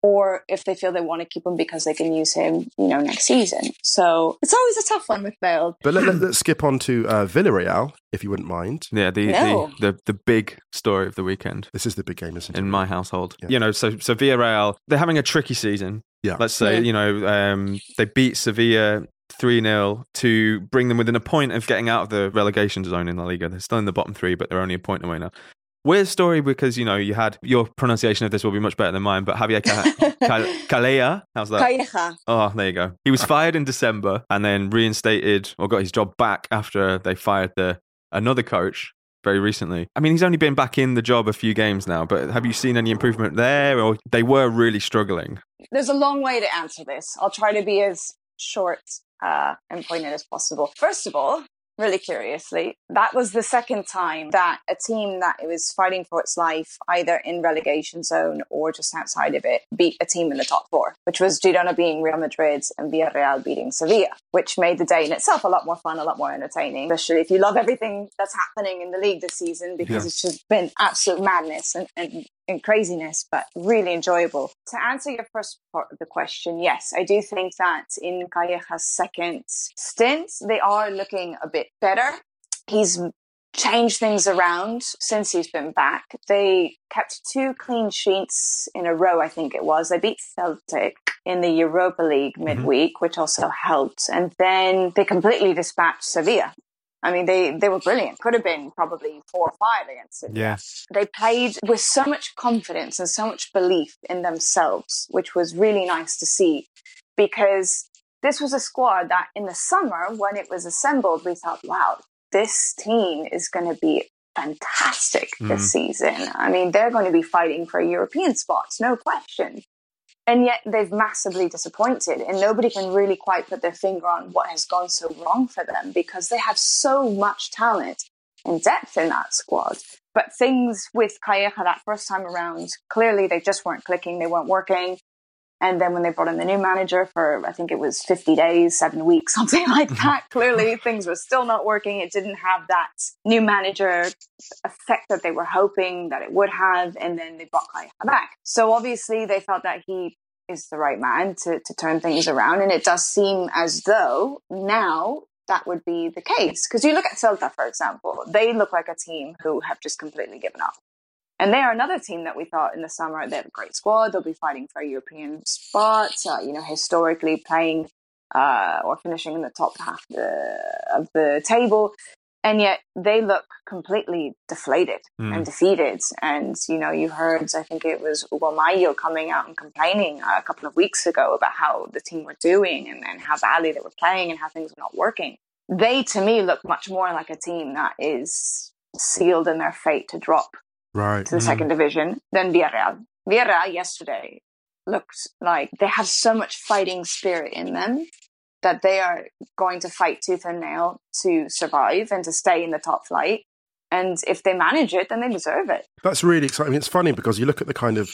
Speaker 3: Or if they feel they want to keep him because they can use him, you know, next season. So it's always a tough one with Bale.
Speaker 1: But let, let, us skip on to uh, Villarreal, if you wouldn't mind.
Speaker 2: Yeah, the,
Speaker 3: No.
Speaker 2: the, the, the big story of the weekend
Speaker 1: This is the big game, isn't it?
Speaker 2: in my household.
Speaker 1: Yeah.
Speaker 2: You know, so so Villarreal, they're having a tricky season.
Speaker 1: Yeah.
Speaker 2: Let's say,
Speaker 3: Yeah.
Speaker 2: you know, um, they beat Sevilla 3 0 to bring them within a point of getting out of the relegation zone in La Liga. They're still in the bottom three, but they're only a point away now. Weird story because, you know, you had your pronunciation of this will be much better than mine, but Javier Ca- Cal- Calleja, how's that?
Speaker 3: Calleja.
Speaker 2: Oh, there you go. He was fired in December and then reinstated or got his job back after they fired the another coach very recently. I mean, he's only been back in the job a few games now, but have you seen any improvement there or they were really struggling?
Speaker 3: There's a long way to answer this. I'll try to be as short uh, and pointed as possible. First of all, really curiously, that was the second time that a team that it was fighting for its life, either in relegation zone or just outside of it, beat a team in the top four, which was Girona being Real Madrid and Villarreal beating Sevilla, which made the day in itself a lot more fun, a lot more entertaining, especially if you love everything that's happening in the league this season, because
Speaker 2: Yeah.
Speaker 3: it's just been absolute madness and, and and craziness, but really enjoyable. To answer your first part of the question, yes, I do think that in Calleja's second stint, they are looking a bit better. He's changed things around since he's been back. They kept two clean sheets in a row, I think it was. They beat Celtic in the Europa League mm-hmm. midweek, which also helped. And then they completely dispatched Sevilla. I mean, they, they were brilliant. Could have been probably four or five against Sevilla
Speaker 2: Yeah.
Speaker 3: they played with so much confidence and so much belief in themselves, which was really nice to see because this was a squad that in the summer, when it was assembled, we thought, wow, this team is going to be fantastic this mm-hmm. season. I mean, they're going to be fighting for European spots, no question. And yet they've massively disappointed, and nobody can really quite put their finger on what has gone so wrong for them because they have so much talent and depth in that squad. But things with Calleja that first time around, clearly they just weren't clicking, they weren't working. And then when they brought in the new manager for, I think it was 50 days, seven weeks, something like mm-hmm. that, clearly things were still not working. It didn't have that new manager effect that they were hoping that it would have. And then they brought Kai back. So obviously they felt that he is the right man to, to turn things around. And it does seem as though now that would be the case. Because you look at Celta, for example, they look like a team who have just completely given up. And they are another team that we thought in the summer they have a great squad. They'll be fighting for a European spot. Uh, you know, historically playing uh, or finishing in the top half of the, of the table, and yet they look completely deflated
Speaker 2: Mm.
Speaker 3: and defeated. And you know, you heard I think it was Hugo Mallo coming out and complaining uh, a couple of weeks ago about how the team were doing and, and how badly they were playing and how things were not working. They to me look much more like a team that is sealed in their fate to drop
Speaker 1: Right.
Speaker 3: to the mm-hmm. second division than Villarreal. Villarreal yesterday looked like they have so much fighting spirit in them that they are going to fight tooth and nail to survive and to stay in the top flight. And if they manage it, then they deserve it.
Speaker 1: That's really exciting. I mean, it's funny because you look at the kind of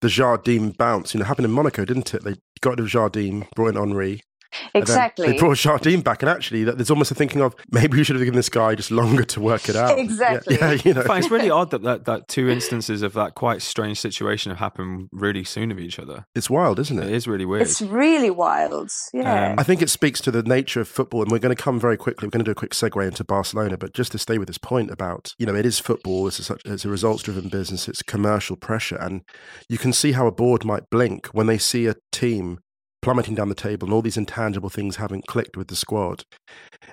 Speaker 1: the Jardim bounce. You know, happened in Monaco, didn't it? They got rid of Jardim, brought in Henry. And then
Speaker 3: Exactly.
Speaker 1: They brought Jardim back, and actually, there's almost a thinking of maybe we should have given this guy just longer to work it out.
Speaker 3: Exactly.
Speaker 1: Yeah, you know.
Speaker 2: In fact, it's really odd that, that that two instances of that quite strange situation have happened really soon of each other.
Speaker 1: It's wild, isn't
Speaker 2: It
Speaker 1: it?
Speaker 2: is really weird.
Speaker 3: It's really wild. Yeah.
Speaker 2: Um,
Speaker 1: I think it speaks to the nature of football, and we're going to come very quickly. We're going to do a quick segue into Barcelona, but just to stay with this point about, you know, it is football. It's a, such, it's a results-driven business. It's commercial pressure, and you can see how a board might blink when they see a team plummeting down the table and all these intangible things haven't clicked with the squad.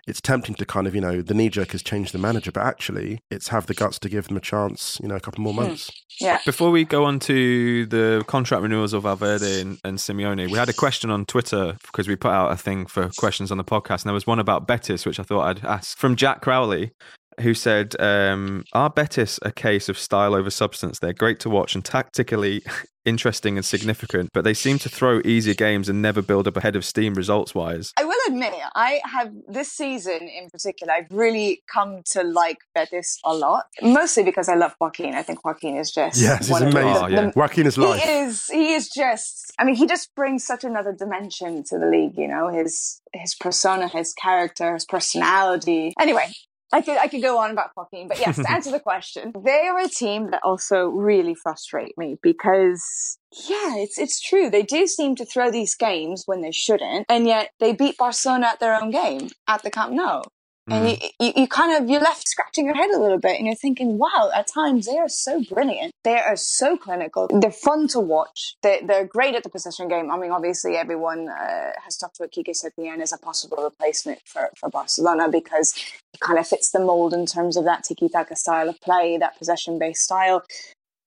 Speaker 1: It's tempting to kind of, you know, the knee jerk has changed the manager, but actually, it's have the guts to give them a chance. You know, a couple more hmm. months.
Speaker 3: yeah.
Speaker 2: Before we go on to the contract renewals of Valverde and, and Simeone, we had a question on Twitter because we put out a thing for questions on the podcast, and there was one about Betis, which I thought I'd ask from Jack Crowley, who said, um, "Are Betis a case of style over substance? They're great to watch and tactically interesting and significant, but they seem to throw easier games and never build up ahead of steam results-wise."
Speaker 3: I will admit, I have this season in particular, I've really come to like Betis a lot, mostly because I love Joaquin. I think Joaquin is just
Speaker 1: Yes, he's
Speaker 3: one of the-
Speaker 1: amazing.
Speaker 2: Oh, yeah.
Speaker 3: the-
Speaker 1: Joaquin is life.
Speaker 3: He is. He is just. I mean, he just brings such another dimension to the league. You know, his his persona, his character, his personality. Anyway. I could I could go on about Joaquin, but yes, to answer the question, they are a team that also really frustrate me because yeah, it's it's true. They do seem to throw these games when they shouldn't, and yet they beat Barcelona at their own game at the Camp Nou. And you, you, you kind of, you're left scratching your head a little bit and you're thinking, wow, at times they are so brilliant. They are so clinical. They're fun to watch. They're, they're great at the possession game. I mean, obviously everyone uh, has talked about Quique Setién as a possible replacement for, for Barcelona because he kind of fits the mold in terms of that tiki-taka style of play, that possession-based style.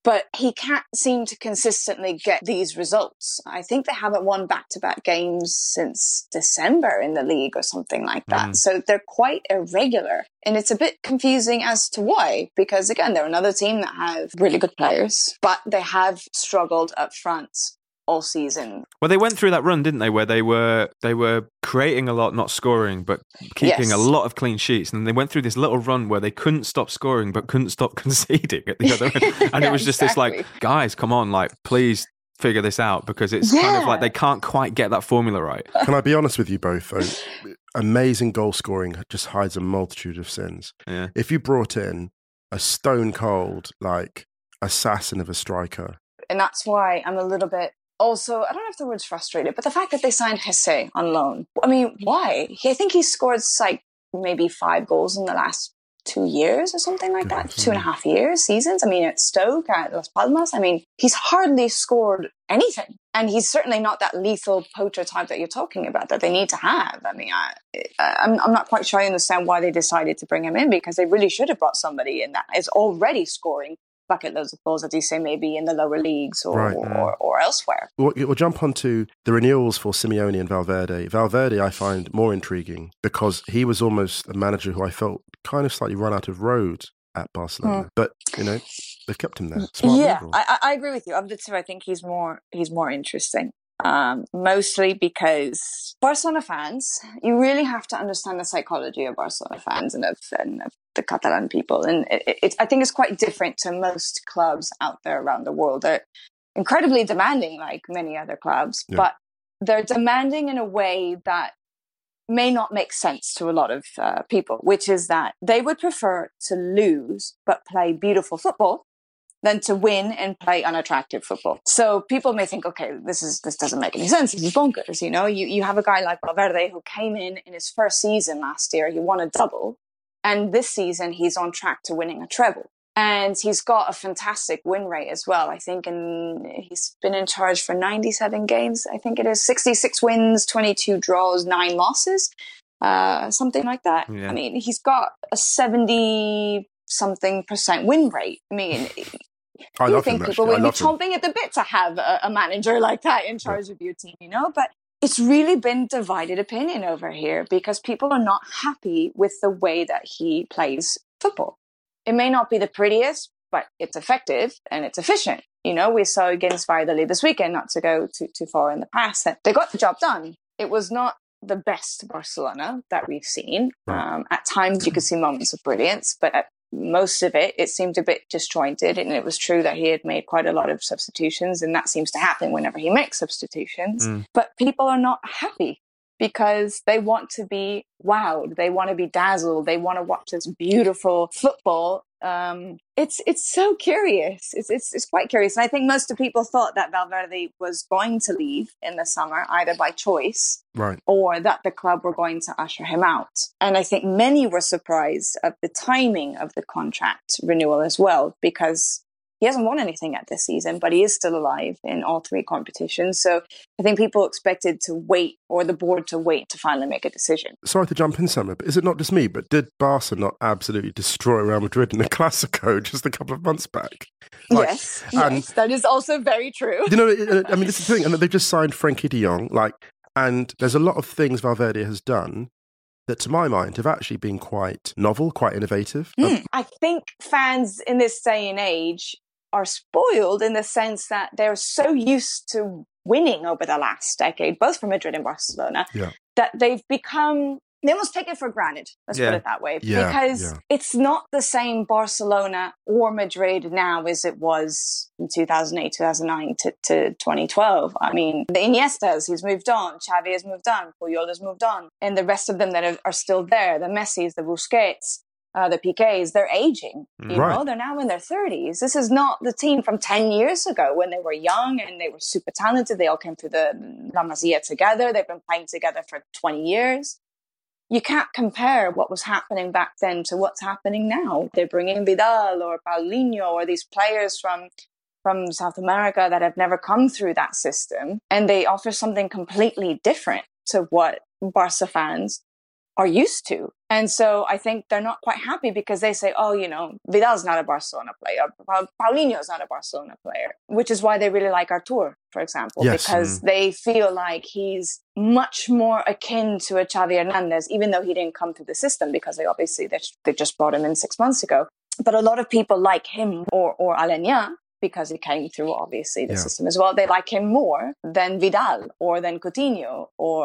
Speaker 3: But he can't seem to consistently get these results. I think they haven't won back to back games since December in the league or something like that. Mm. So they're quite irregular. And it's a bit confusing as to why, because again, they're another team that have really good players, but they have struggled up front all season.
Speaker 2: Well, they went through that run, didn't they, where they were they were creating a lot, not scoring, but keeping
Speaker 3: Yes.
Speaker 2: a lot of clean sheets. And they went through this little run where they couldn't stop scoring, but couldn't stop conceding at the other end. And
Speaker 3: Yeah,
Speaker 2: it was just this like, guys, come on, like, please figure this out because it's kind of like they can't quite get that formula right.
Speaker 1: Can I be honest with you both, though? Amazing goal scoring just hides a multitude of sins.
Speaker 2: Yeah.
Speaker 1: If you brought in a stone cold, like, assassin of a striker,
Speaker 3: And that's why I'm a little bit also, I don't know if the word's frustrated, but the fact that they signed Jesé on loan. I mean, why? He, I think he scored like maybe five goals in the last two years or something like that. Two and a half years, seasons. I mean, at Stoke, at Las Palmas. I mean, he's hardly scored anything. And he's certainly not that lethal poacher type that you're talking about that they need to have. I mean, I, I'm, I'm not quite sure I understand why they decided to bring him in because they really should have brought somebody in that is already scoring bucket loads of balls, as you say, maybe in the lower leagues or,
Speaker 1: Right.
Speaker 3: or, or elsewhere.
Speaker 1: We'll, we'll jump on to the renewals for Simeone and Valverde. Valverde, I find more intriguing because he was almost a manager who I felt kind of slightly run out of road at Barcelona. But, you know, they've kept him there. Smart
Speaker 3: Hmm. yeah. I, I agree with you. Of the two, I think he's more he's more interesting. Um, mostly because Barcelona fans, you really have to understand the psychology of Barcelona fans and of, and of the Catalan people, and it, it, I think it's quite different to most clubs out there around the world. They're incredibly demanding, like many other clubs,
Speaker 1: Yeah.
Speaker 3: but they're demanding in a way that may not make sense to a lot of uh, people, which is that they would prefer to lose but play beautiful football than to win and play unattractive football. So people may think, okay, this is this doesn't make any sense. This is bonkers. You know, you, you have a guy like Valverde who came in in his first season last year, he won a double, and this season he's on track to winning a treble. And he's got a fantastic win rate as well. I think, and he's been in charge for 97 games. I think it is 66 wins, 22 draws, nine losses, uh, something like that.
Speaker 2: Yeah.
Speaker 3: I mean, he's got a 70 something percent win rate. I mean,
Speaker 1: I
Speaker 3: you think people would be
Speaker 1: him.
Speaker 3: chomping at the bit to have a, a manager like that in charge of your team, you know? But it's really been divided opinion over here because people are not happy with the way that he plays football. It may not be the prettiest, but it's effective and it's efficient. You know, we saw against Valladolid this weekend, not to go too, too far in the past, that they got the job done. It was not the best Barcelona that we've seen. Um, at times, you could see moments of brilliance, but at most of it, it seemed a bit disjointed. And it was true that he had made quite a lot of substitutions, and that seems to happen whenever he makes substitutions.
Speaker 2: Mm.
Speaker 3: But people are not happy because they want to be wowed, they want to be dazzled, they want to watch this beautiful football. Um, it's it's so curious. It's, it's it's quite curious, and I think most of people thought that Valverde was going to leave in the summer, either by choice
Speaker 1: Right.
Speaker 3: or that the club were going to usher him out. And I think many were surprised at the timing of the contract renewal as well, because he hasn't won anything at this season, but he is still alive in all three competitions. So I think people expected to wait, or the board to wait to finally make a decision.
Speaker 1: Sorry to jump in, Semra, but is it not just me? But did Barca not absolutely destroy Real Madrid in the Clasico just a couple of months back? Like,
Speaker 3: yes,
Speaker 1: and-
Speaker 3: yes, that is also very true.
Speaker 1: You know, I mean, this is the thing, and they've just signed Frenkie De Jong, like, and there's a lot of things Valverde has done that, to my mind, have actually been quite novel, quite innovative.
Speaker 3: Hmm. I think fans in this day and age are spoiled in the sense that they're so used to winning over the last decade, both for Madrid and Barcelona,
Speaker 1: Yeah.
Speaker 3: that they've become. They almost take it for granted. Let's
Speaker 2: Yeah.
Speaker 3: put it that way,
Speaker 1: Yeah,
Speaker 3: because it's not the same Barcelona or Madrid now as it was in 2008, 2009 to, to 2012. I mean, the Iniestas, he's moved on. Xavi has moved on. Puyol has moved on. And the rest of them that are, are still there, the Messis, the Busquets, uh, the Piqués, they're aging. You
Speaker 1: Right.
Speaker 3: know, they're now in their 30s. This is not the team from 10 years ago when they were young and they were super talented. They all came through the La Masia together. They've been playing together for 20 years. You can't compare what was happening back then to what's happening now. They're bringing Vidal or Paulinho or these players from from South America that have never come through that system, and they offer something completely different to what Barca fans are used to. And so I think they're not quite happy because they say, oh, you know, Vidal's not a Barcelona player. Pa- Paulinho's not a Barcelona player, which is why they really like Arthur, for example,
Speaker 1: Yes.
Speaker 3: because mm. they feel like he's much more akin to a Xavi Hernandez, even though he didn't come through the system because they obviously, they, they just brought him in six months ago. But a lot of people like him or, or Aleñá because he came through obviously the
Speaker 1: Yeah.
Speaker 3: system as well. They like him more than Vidal or than Coutinho or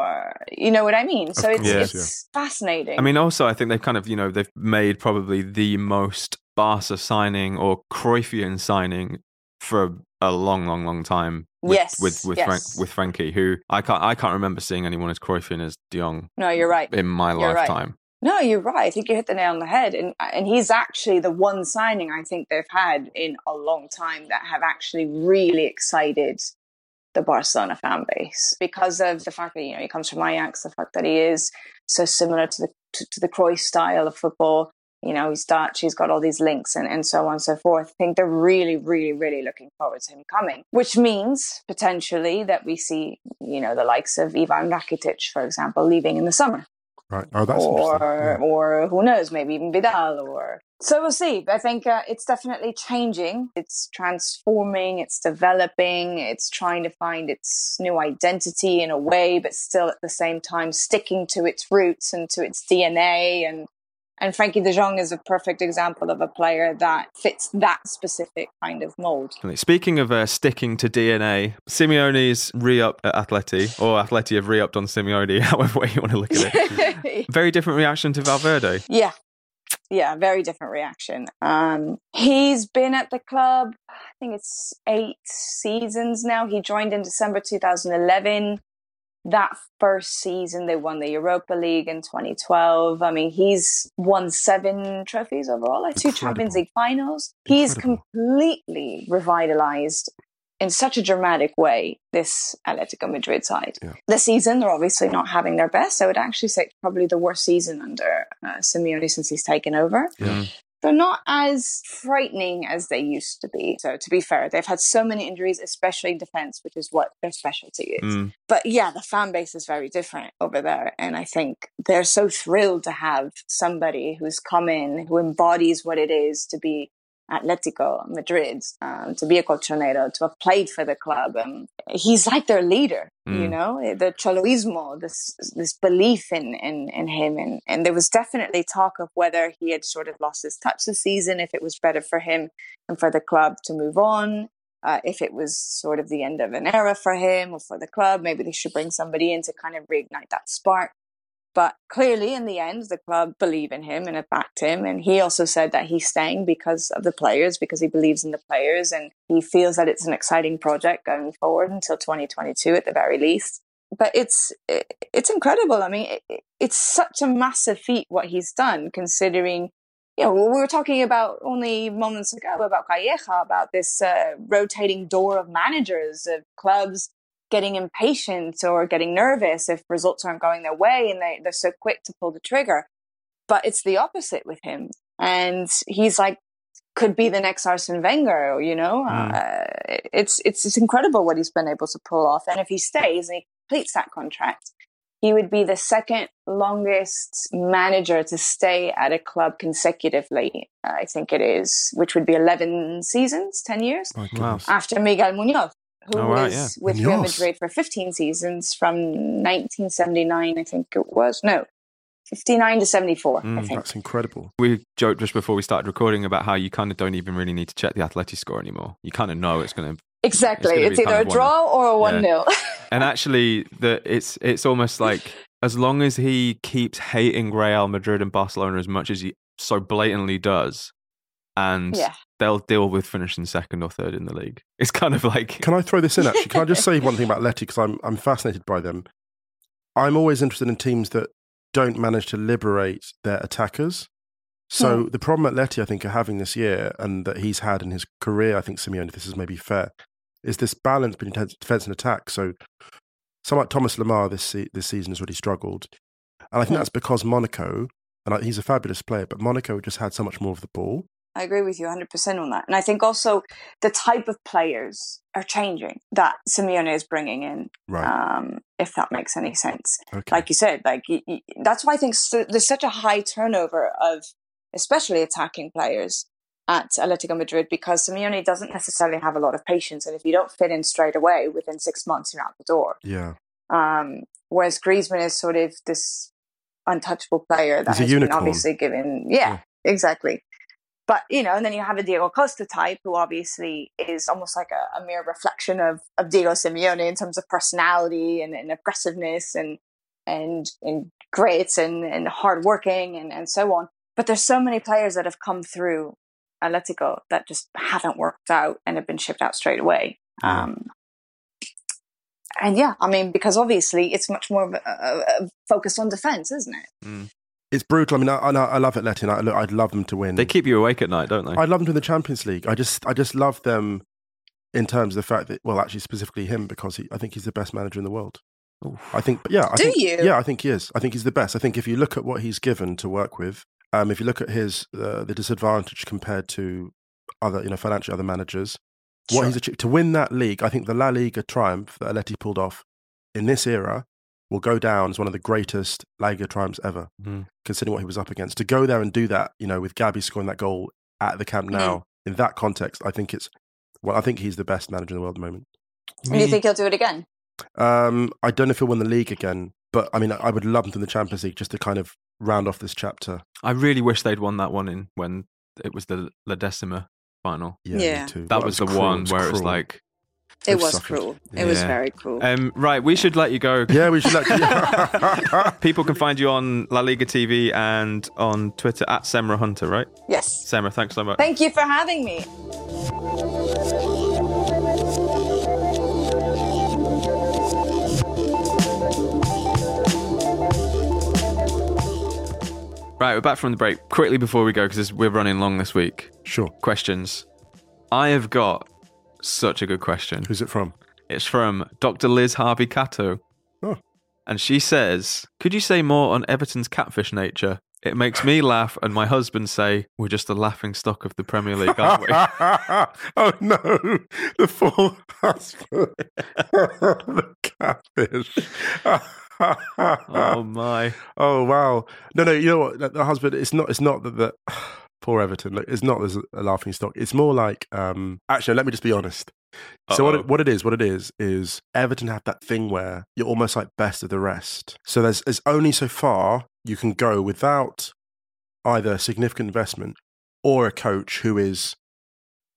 Speaker 3: you know what I mean. So it's it's fascinating.
Speaker 2: I mean, also, I think they've kind of, you know, they've made probably the most Barca signing or Cruyffian signing for a long, long, long time. With,
Speaker 3: Yes,
Speaker 2: with with
Speaker 3: yes.
Speaker 2: Frank, with Frenkie, who I can't I can't remember seeing anyone as Cruyffian as De Jong
Speaker 3: no, you're right.
Speaker 2: in my
Speaker 3: You're
Speaker 2: lifetime.
Speaker 3: No, you're right. I think you hit the nail on the head, and and he's actually the one signing I think they've had in a long time that have actually really excited the Barcelona fan base because of the fact that you know he comes from Ajax, the fact that he is so similar to the to, to the Cruyff style of football. You know, he's Dutch, he's got all these links and, and so on and so forth. I think they're really, really, really looking forward to him coming, which means potentially that we see, you know, the likes of Ivan Rakitic, for example, leaving in the summer.
Speaker 1: Right. Oh, that's
Speaker 3: or
Speaker 1: interesting.
Speaker 3: or who knows, maybe even Vidal or so we'll see. I think uh, it's definitely changing. It's transforming. It's developing. It's trying to find its new identity in a way, but still at the same time sticking to its roots and to its DNA. And and Frenkie De Jong is a perfect example of a player that fits that specific kind of mold.
Speaker 2: Speaking of uh, sticking to DNA, Simeone's re-up at Atleti, or Atleti have re-upped on Simeone, however way you want to look at it. Very different reaction to Valverde.
Speaker 3: Yeah. Yeah, very different reaction. Um, he's been at the club, I think it's eight seasons now. He joined in December 2011. That first season, they won the Europa League in 2012. I mean, he's won seven trophies overall, like two Champions League finals. He's
Speaker 1: Incredible.
Speaker 3: completely revitalized in such a dramatic way this Atletico Madrid side.
Speaker 1: Yeah.
Speaker 3: This season, they're obviously not having their best. I would actually say it's probably the worst season under uh, Simeone since he's taken over.
Speaker 1: Yeah.
Speaker 3: They're not as frightening as they used to be. So, to be fair, they've had so many injuries, especially in defense, which is what their specialty is.
Speaker 2: Mm.
Speaker 3: But yeah, the fan base is very different over there. And I think they're so thrilled to have somebody who's come in, who embodies what it is to be Atletico Madrid, um, to be a colchonero, to have played for the club. Um, he's like their leader, you
Speaker 2: Mm.
Speaker 3: know, the choloismo, this this belief in, in, in him. And, and there was definitely talk of whether he had sort of lost his touch this season, if it was better for him and for the club to move on. Uh, if it was sort of the end of an era for him or for the club, maybe they should bring somebody in to kind of reignite that spark. But clearly, in the end, the club believe in him and have backed him. And he also said that he's staying because of the players, because he believes in the players, and he feels that it's an exciting project going forward until 2022 at the very least. But it's it's incredible. I mean, it, it's such a massive feat what he's done, considering. You know, we were talking about only moments ago about Calleja, about this uh, rotating door of managers of clubs getting impatient or getting nervous if results aren't going their way and they, they're so quick to pull the trigger. But it's the opposite with him. And he's like, could be the next Arsene Wenger, you know?
Speaker 2: Mm.
Speaker 3: Uh, it's, it's, it's incredible what he's been able to pull off. And if he stays and he completes that contract, he would be the second longest manager to stay at a club consecutively. I think it is, which would be 11 seasons, 10 years
Speaker 1: My
Speaker 3: after Miguel Muñoz, who
Speaker 2: Oh, right,
Speaker 3: was
Speaker 2: yeah.
Speaker 3: with Real Madrid for 15 seasons from 1979, I think it was. No, 59 to 74, I
Speaker 2: Mm,
Speaker 3: think.
Speaker 1: That's incredible.
Speaker 2: We joked just before we started recording about how you kind of don't even really need to check the Atleti score anymore. You kind of know it's going to.
Speaker 3: Exactly.
Speaker 2: gonna
Speaker 3: It's, either a
Speaker 2: of
Speaker 3: draw or a 1
Speaker 2: Yeah.
Speaker 3: 0.
Speaker 2: And actually, the it's it's almost like as long as he keeps hating Real Madrid and Barcelona as much as he so blatantly does, and
Speaker 3: yeah.
Speaker 2: they'll deal with finishing second or third in the league. It's kind of like
Speaker 1: Can I throw this in actually? Can I just say one thing about Letty because I'm I'm fascinated by them. I'm always interested in teams that don't manage to liberate their attackers. So the problem that Letty I think are having this year and that he's had in his career, I think Simeone, if this is maybe fair, is this balance between defense and attack. So someone like Thomas Lemar this se- this season has really struggled, and I think
Speaker 3: Hmm.
Speaker 1: that's because Monaco, and I, he's a fabulous player, but Monaco just had so much more of the ball.
Speaker 3: I agree with you 100% on that. And I think also the type of players are changing that Simeone is bringing in,
Speaker 1: Right.
Speaker 3: um, if that makes any sense.
Speaker 1: okay.
Speaker 3: like you said, like that's why I think so, there's such a high turnover of, especially attacking players at Atletico Madrid because Simeone doesn't necessarily have a lot of patience, and if you don't fit in straight away, within six months you're out the door.
Speaker 1: yeah.
Speaker 3: Um, whereas Griezmann is sort of this untouchable player that
Speaker 1: He's
Speaker 3: has been obviously given, yeah, exactly. But you know, and then you have a Diego Costa type, who obviously is almost like a, a mere reflection of, of Diego Simeone in terms of personality and, and aggressiveness and and and grit and and hardworking and and so on. But there's so many players that have come through Atletico that just haven't worked out and have been shipped out straight away. Um, and yeah, I mean, because obviously it's much more of a, a, a focus on defense, isn't it?
Speaker 1: It's brutal. I mean, I, I, I love Atleti. and I, look, I'd love them to win.
Speaker 2: they keep you awake at night, don't they?
Speaker 1: I love them to win the Champions League. I just, I just love them in terms of the fact that, well, actually, specifically him because he, I think he's the best manager in the world. I think, yeah, I
Speaker 3: Do
Speaker 1: think,
Speaker 3: you?
Speaker 1: Yeah, I think he is. I think he's the best. I think if you look at what he's given to work with, um, if you look at his uh, the disadvantage compared to other, you know, financially other managers, what
Speaker 3: Sure.
Speaker 1: he's achieved to win that league, I think the La Liga triumph that Atleti pulled off in this era will go down as one of the greatest La Liga triumphs ever,
Speaker 2: Mhm.
Speaker 1: considering what he was up against. To go there and do that, you know, with Gabi scoring that goal at the Camp Nou in that context, I think it's well, I think he's the best manager in the world at the moment.
Speaker 3: And you think he'll do it again?
Speaker 1: Um, I don't know if he'll win the league again, but I mean, I would love him to win the Champions League just to kind of round off this chapter.
Speaker 2: I really wish they'd won that one in when it was the La Decima final.
Speaker 1: Yeah, me
Speaker 3: Yeah.
Speaker 1: too.
Speaker 2: That was the
Speaker 1: cruel,
Speaker 2: one
Speaker 1: was
Speaker 2: where it was
Speaker 1: cruel.
Speaker 2: like,
Speaker 3: It was
Speaker 1: suffered.
Speaker 3: cruel. It was very cruel.
Speaker 2: um, right, we should let you go.
Speaker 1: yeah, we should let.
Speaker 2: You People can find you on La Liga TV and on Twitter at Semra Hunter, right?
Speaker 3: yes.
Speaker 2: Semra, thanks so much.
Speaker 3: Thank you for having me.
Speaker 2: Right, we're back from the break. Quickly before we go, because we're running long this week.
Speaker 1: sure.
Speaker 2: Questions. I have got such a good question.
Speaker 1: Who's it from?
Speaker 2: It's from Dr. Liz Harvey Cato.
Speaker 1: Oh.
Speaker 2: And she says, Could you say more on Everton's catfish nature? It makes me laugh, and my husband say, We're just a laughing stock of the Premier League, aren't we?
Speaker 1: oh no, the full husband, the catfish.
Speaker 2: oh, my.
Speaker 1: Oh wow! No, no. You know what? The- The husband. It's not. It's not that. The, poor Everton. Look, it's not as a laughing stock. It's more like. Um, actually, let me just be honest. So what it, what it is, what it is, is Everton have that thing where you're almost like best of the rest. So there's there's only so far you can go without either significant investment or a coach who is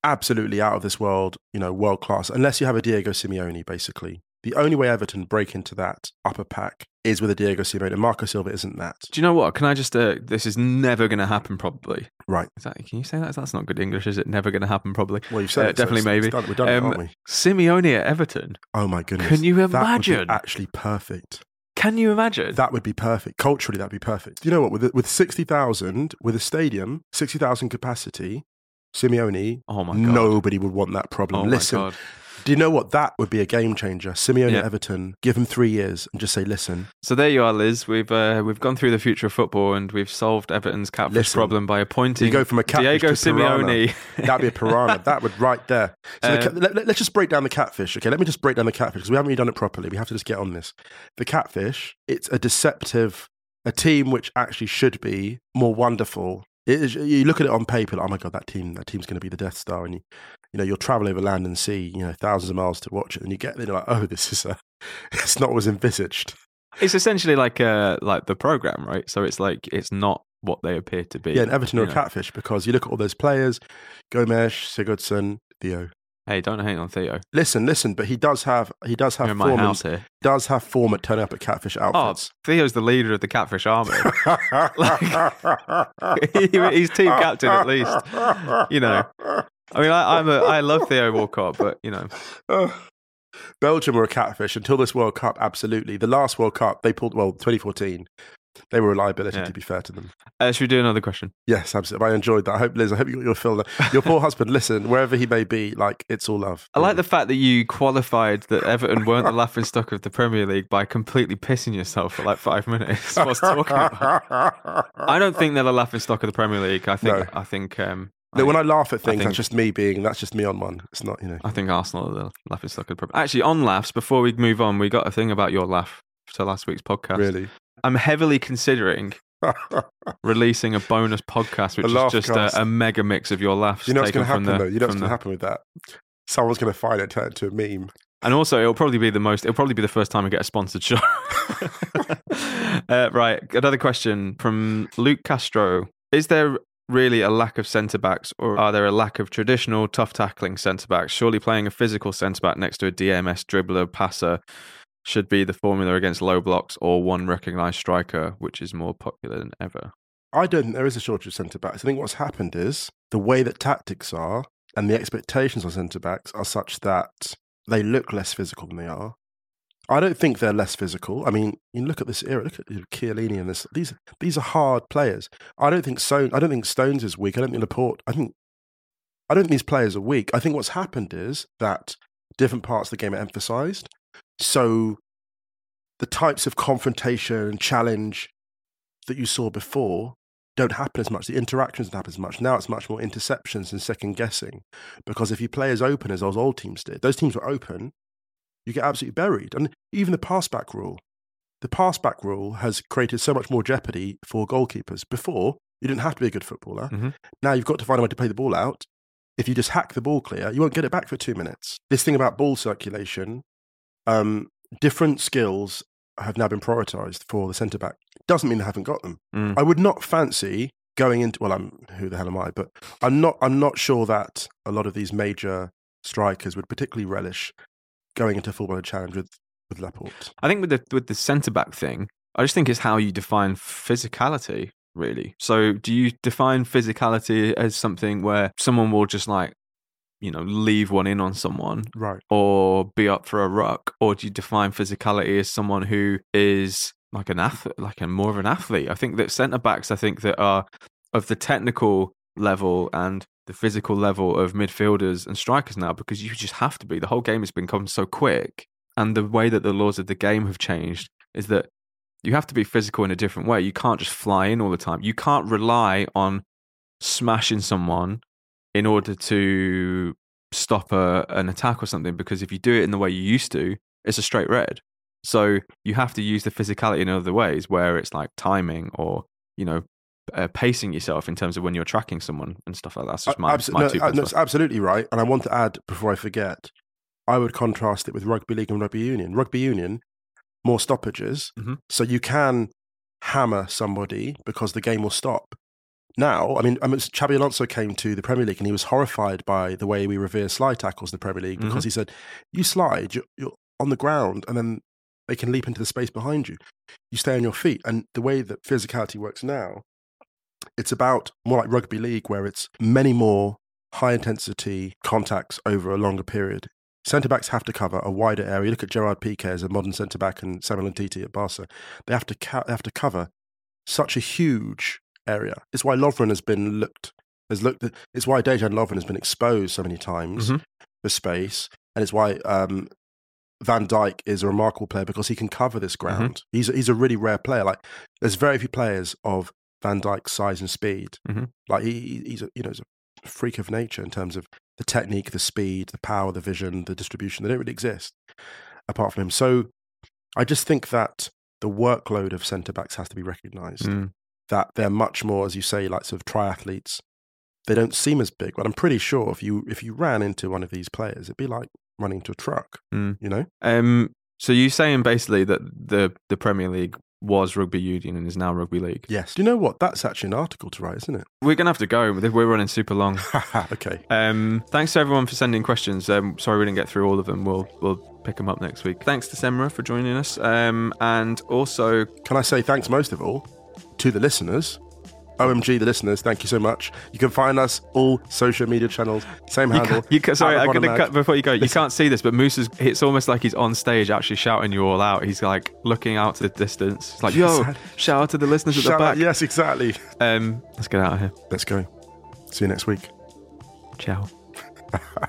Speaker 1: absolutely out of this world, you know, world class. Unless you have a Diego Simeone, basically. The only way Everton break into that upper pack is with a Diego Simeone, and Marco Silva isn't that.
Speaker 2: Do you know what? Can I just, uh, this is never going to happen, probably.
Speaker 1: Right.
Speaker 2: That, can you say that? That's not good English, is it? Never going to happen, probably.
Speaker 1: Well, you've said
Speaker 2: Uh,
Speaker 1: it,
Speaker 2: definitely,
Speaker 1: it's-
Speaker 2: maybe.
Speaker 1: done- we've done it,
Speaker 2: Um,
Speaker 1: aren't we?
Speaker 2: Simeone at Everton.
Speaker 1: Oh my goodness!
Speaker 2: Can you
Speaker 1: That would be
Speaker 2: imagine?
Speaker 1: actually perfect.
Speaker 2: Can you imagine?
Speaker 1: That would be perfect. Culturally, that'd be perfect. You know what? With with sixty thousand, with a stadium, sixty thousand capacity, Simeone,
Speaker 2: oh my God.
Speaker 1: nobody would want that problem.
Speaker 2: Oh
Speaker 1: listen,
Speaker 2: my God.
Speaker 1: Do you know what? That would be a game changer. Simeone
Speaker 2: Yeah.
Speaker 1: Everton, give him three years and just say, listen,
Speaker 2: So there you are, Liz. We've uh, we've gone through the future of football and we've solved Everton's catfish
Speaker 1: Listen,
Speaker 2: problem by appointing
Speaker 1: you go from a catfish
Speaker 2: Diego
Speaker 1: to.
Speaker 2: Simeone.
Speaker 1: that'd be a piranha. that would right there. So the
Speaker 2: Uh,
Speaker 1: let, us just break down the catfish. Okay, let me just break down the catfish because we haven't really done it properly. We have to just get on this. The catfish, it's a deceptive, a team which actually should be more wonderful. Is, you look at it on paper, like, oh my god, that team, that team's going to be the Death Star, and you, you know, you'll travel over land and sea, you know, thousands of miles to watch it, and you get there, like, oh, this is a, it's not what was envisaged.
Speaker 2: It's essentially like uh like the program, right? So it's like it's not what they appear to be.
Speaker 1: Yeah, and Everton are a
Speaker 2: know.
Speaker 1: catfish because you look at all those players, Gomes, Sigurdsson, Theo.
Speaker 2: Hey, don't hang on Theo.
Speaker 1: Listen, listen, but he does have he does have
Speaker 2: You're in
Speaker 1: form and-
Speaker 2: here.
Speaker 1: does have form at turning up at catfish
Speaker 2: Oh. Theo's the leader of the catfish army. He- he's team captain at least. You know. I mean, I, I'm a I love Theo Walcott, but you know,
Speaker 1: Belgium were a catfish until this World Cup. Absolutely, the last World Cup they pulled. Well, 2014, they were a liability.
Speaker 2: Yeah.
Speaker 1: To be fair to them,
Speaker 2: uh, should we do another question?
Speaker 1: yes, absolutely. I enjoyed that. I hope Liz. I hope you got your fill. Your poor husband. Listen, wherever he may be, like it's all love.
Speaker 2: I like the fact that you qualified that Everton weren't the laughing stock of the Premier League by completely pissing yourself for like five minutes whilst talking about. I don't think they're the laughing stock of the Premier League. I think
Speaker 1: No.
Speaker 2: I think um,
Speaker 1: No, when I laugh at things,
Speaker 2: think-
Speaker 1: that's just me being. That's just me on one. It's not, you know.
Speaker 2: I think Arsenal are the laughing stock of the Premier. Actually, on laughs, before we move on, we got a thing about your laugh to last week's podcast.
Speaker 1: Really.
Speaker 2: I'm heavily considering releasing a bonus podcast, which is just a, a mega mix of your laughs.
Speaker 1: you know what's going to happen
Speaker 2: the,
Speaker 1: though. You know what's going to happen with that. Someone's going to find it, turn it into a meme.
Speaker 2: And also, it'll probably be the most. It'll probably be the first time I get a sponsored show. uh, right. Another question from Luke Castro: Is there really a lack of centre backs, or are there a lack of traditional tough tackling centre backs? Surely playing a physical centre back next to a DMS dribbler passer should be the formula against low blocks, or one recognised striker, which is more popular than ever.
Speaker 1: I don't think there is a shortage of centre backs. I think what's happened is the way that tactics are and the expectations on centre backs are such that they look less physical than they are. I don't think they're less physical. I mean, you look at this era. Look at Chiellini and this. These these are hard players. I don't think Stone. I don't think Stones is weak. I don't think Laporte. I think I don't think these players are weak. I think what's happened is that different parts of the game are emphasised. So the types of confrontation and challenge that you saw before don't happen as much. The interactions don't happen as much. Now it's much more interceptions and second guessing. Because if you play as open as those old teams did, those teams were open, you get absolutely buried. And even the pass back rule. the pass back rule has created so much more jeopardy for goalkeepers. Before, you didn't have to be a good footballer.
Speaker 2: Mhm.
Speaker 1: Now you've got to find a way to play the ball out. If you just hack the ball clear, you won't get it back for two minutes. This thing about ball circulation, um, different skills have now been prioritized for the centre back. Doesn't mean they haven't got them.
Speaker 2: Mm.
Speaker 1: I would not fancy going into well, I'm who the hell am I? But I'm not. I'm not sure that a lot of these major strikers would particularly relish going into a full blown challenge with with Laporte.
Speaker 2: I think with the with the centre back thing, I just think it's how you define physicality, really. So, do you define physicality as something where someone will just like, you know, leave one in on someone,
Speaker 1: Right.
Speaker 2: or be up for a ruck, or do you define physicality as someone who is like an athlete, like a more of an athlete? I think that centre backs, I think that are of the technical level and the physical level of midfielders and strikers now because you just have to be. The whole game has become so quick, and the way that the laws of the game have changed is that you have to be physical in a different way. You can't just fly in all the time. You can't rely on smashing someone in order to stop a, an attack or something because if you do it in the way you used to, it's a straight red. So you have to use the physicality in other ways where it's like timing or, you know, uh, pacing yourself in terms of when you're tracking someone and stuff like that. That's just my, my
Speaker 1: no,
Speaker 2: two
Speaker 1: uh, no,
Speaker 2: worth.
Speaker 1: absolutely right. And I want to add before I forget, I would contrast it with rugby league and rugby union. Rugby union, more stoppages,
Speaker 2: Mhm.
Speaker 1: so you can hammer somebody because the game will stop. Now, I mean, I mean, Xabi Alonso came to the Premier League and he was horrified by the way we revere slide tackles in the Premier League because he said, "You slide, you're, you're on the ground, and then they can leap into the space behind you. You stay on your feet." And the way that physicality works now, it's about more like rugby league, where it's many more high intensity contacts over a longer period. Centre backs have to cover a wider area. Look at Gerard Piqué as a modern centre back and Samuel Umtiti at Barca. They have to ca- they have to cover such a huge area. It's why Lovren has been looked has looked. It's why Dejan Lovren has been exposed so many times
Speaker 2: Mhm.
Speaker 1: for space, and it's why um, Van Dijk is a remarkable player because he can cover this ground. He's a, he's a really rare player. Like there's very few players of Van Dijk's size and speed.
Speaker 2: Mhm.
Speaker 1: Like he, he- he's a you know he's a freak of nature in terms of the technique, the speed, the power, the vision, the distribution. They don't really exist apart from him. So I just think that the workload of centre backs has to be recognised.
Speaker 2: Mm.
Speaker 1: That they're much more, as you say, like sort of triathletes. They don't seem as big, but I'm pretty sure if you if you ran into one of these players, it'd be like running into a truck.
Speaker 2: Mm.
Speaker 1: You know?
Speaker 2: Um, so you're saying basically that the the Premier League was rugby union and is now rugby league.
Speaker 1: Yes. Do you know what? That's actually an article to write, isn't it?
Speaker 2: We're gonna have to go. We're running super long.
Speaker 1: okay.
Speaker 2: Um, thanks to everyone for sending questions. Um, sorry we didn't get through all of them. We'll we'll pick them up next week. Thanks to Semra for joining us. Um, and also
Speaker 1: Can I say thanks most of all to the listeners? OMG, the listeners, thank you so much. You can find us all social media channels, same
Speaker 2: you
Speaker 1: handle.
Speaker 2: can't, you can, sorry, I'm going
Speaker 1: to
Speaker 2: cut before you go. You can't see this, but Moose is. It's almost like he's on stage, actually shouting you all out. He's like looking out to the distance. It's like, yo, shout out to the listeners at
Speaker 1: Shout
Speaker 2: the
Speaker 1: out-
Speaker 2: back.
Speaker 1: yes, exactly.
Speaker 2: Um, let's get out of here.
Speaker 1: Let's go. See you next week.
Speaker 2: Ciao.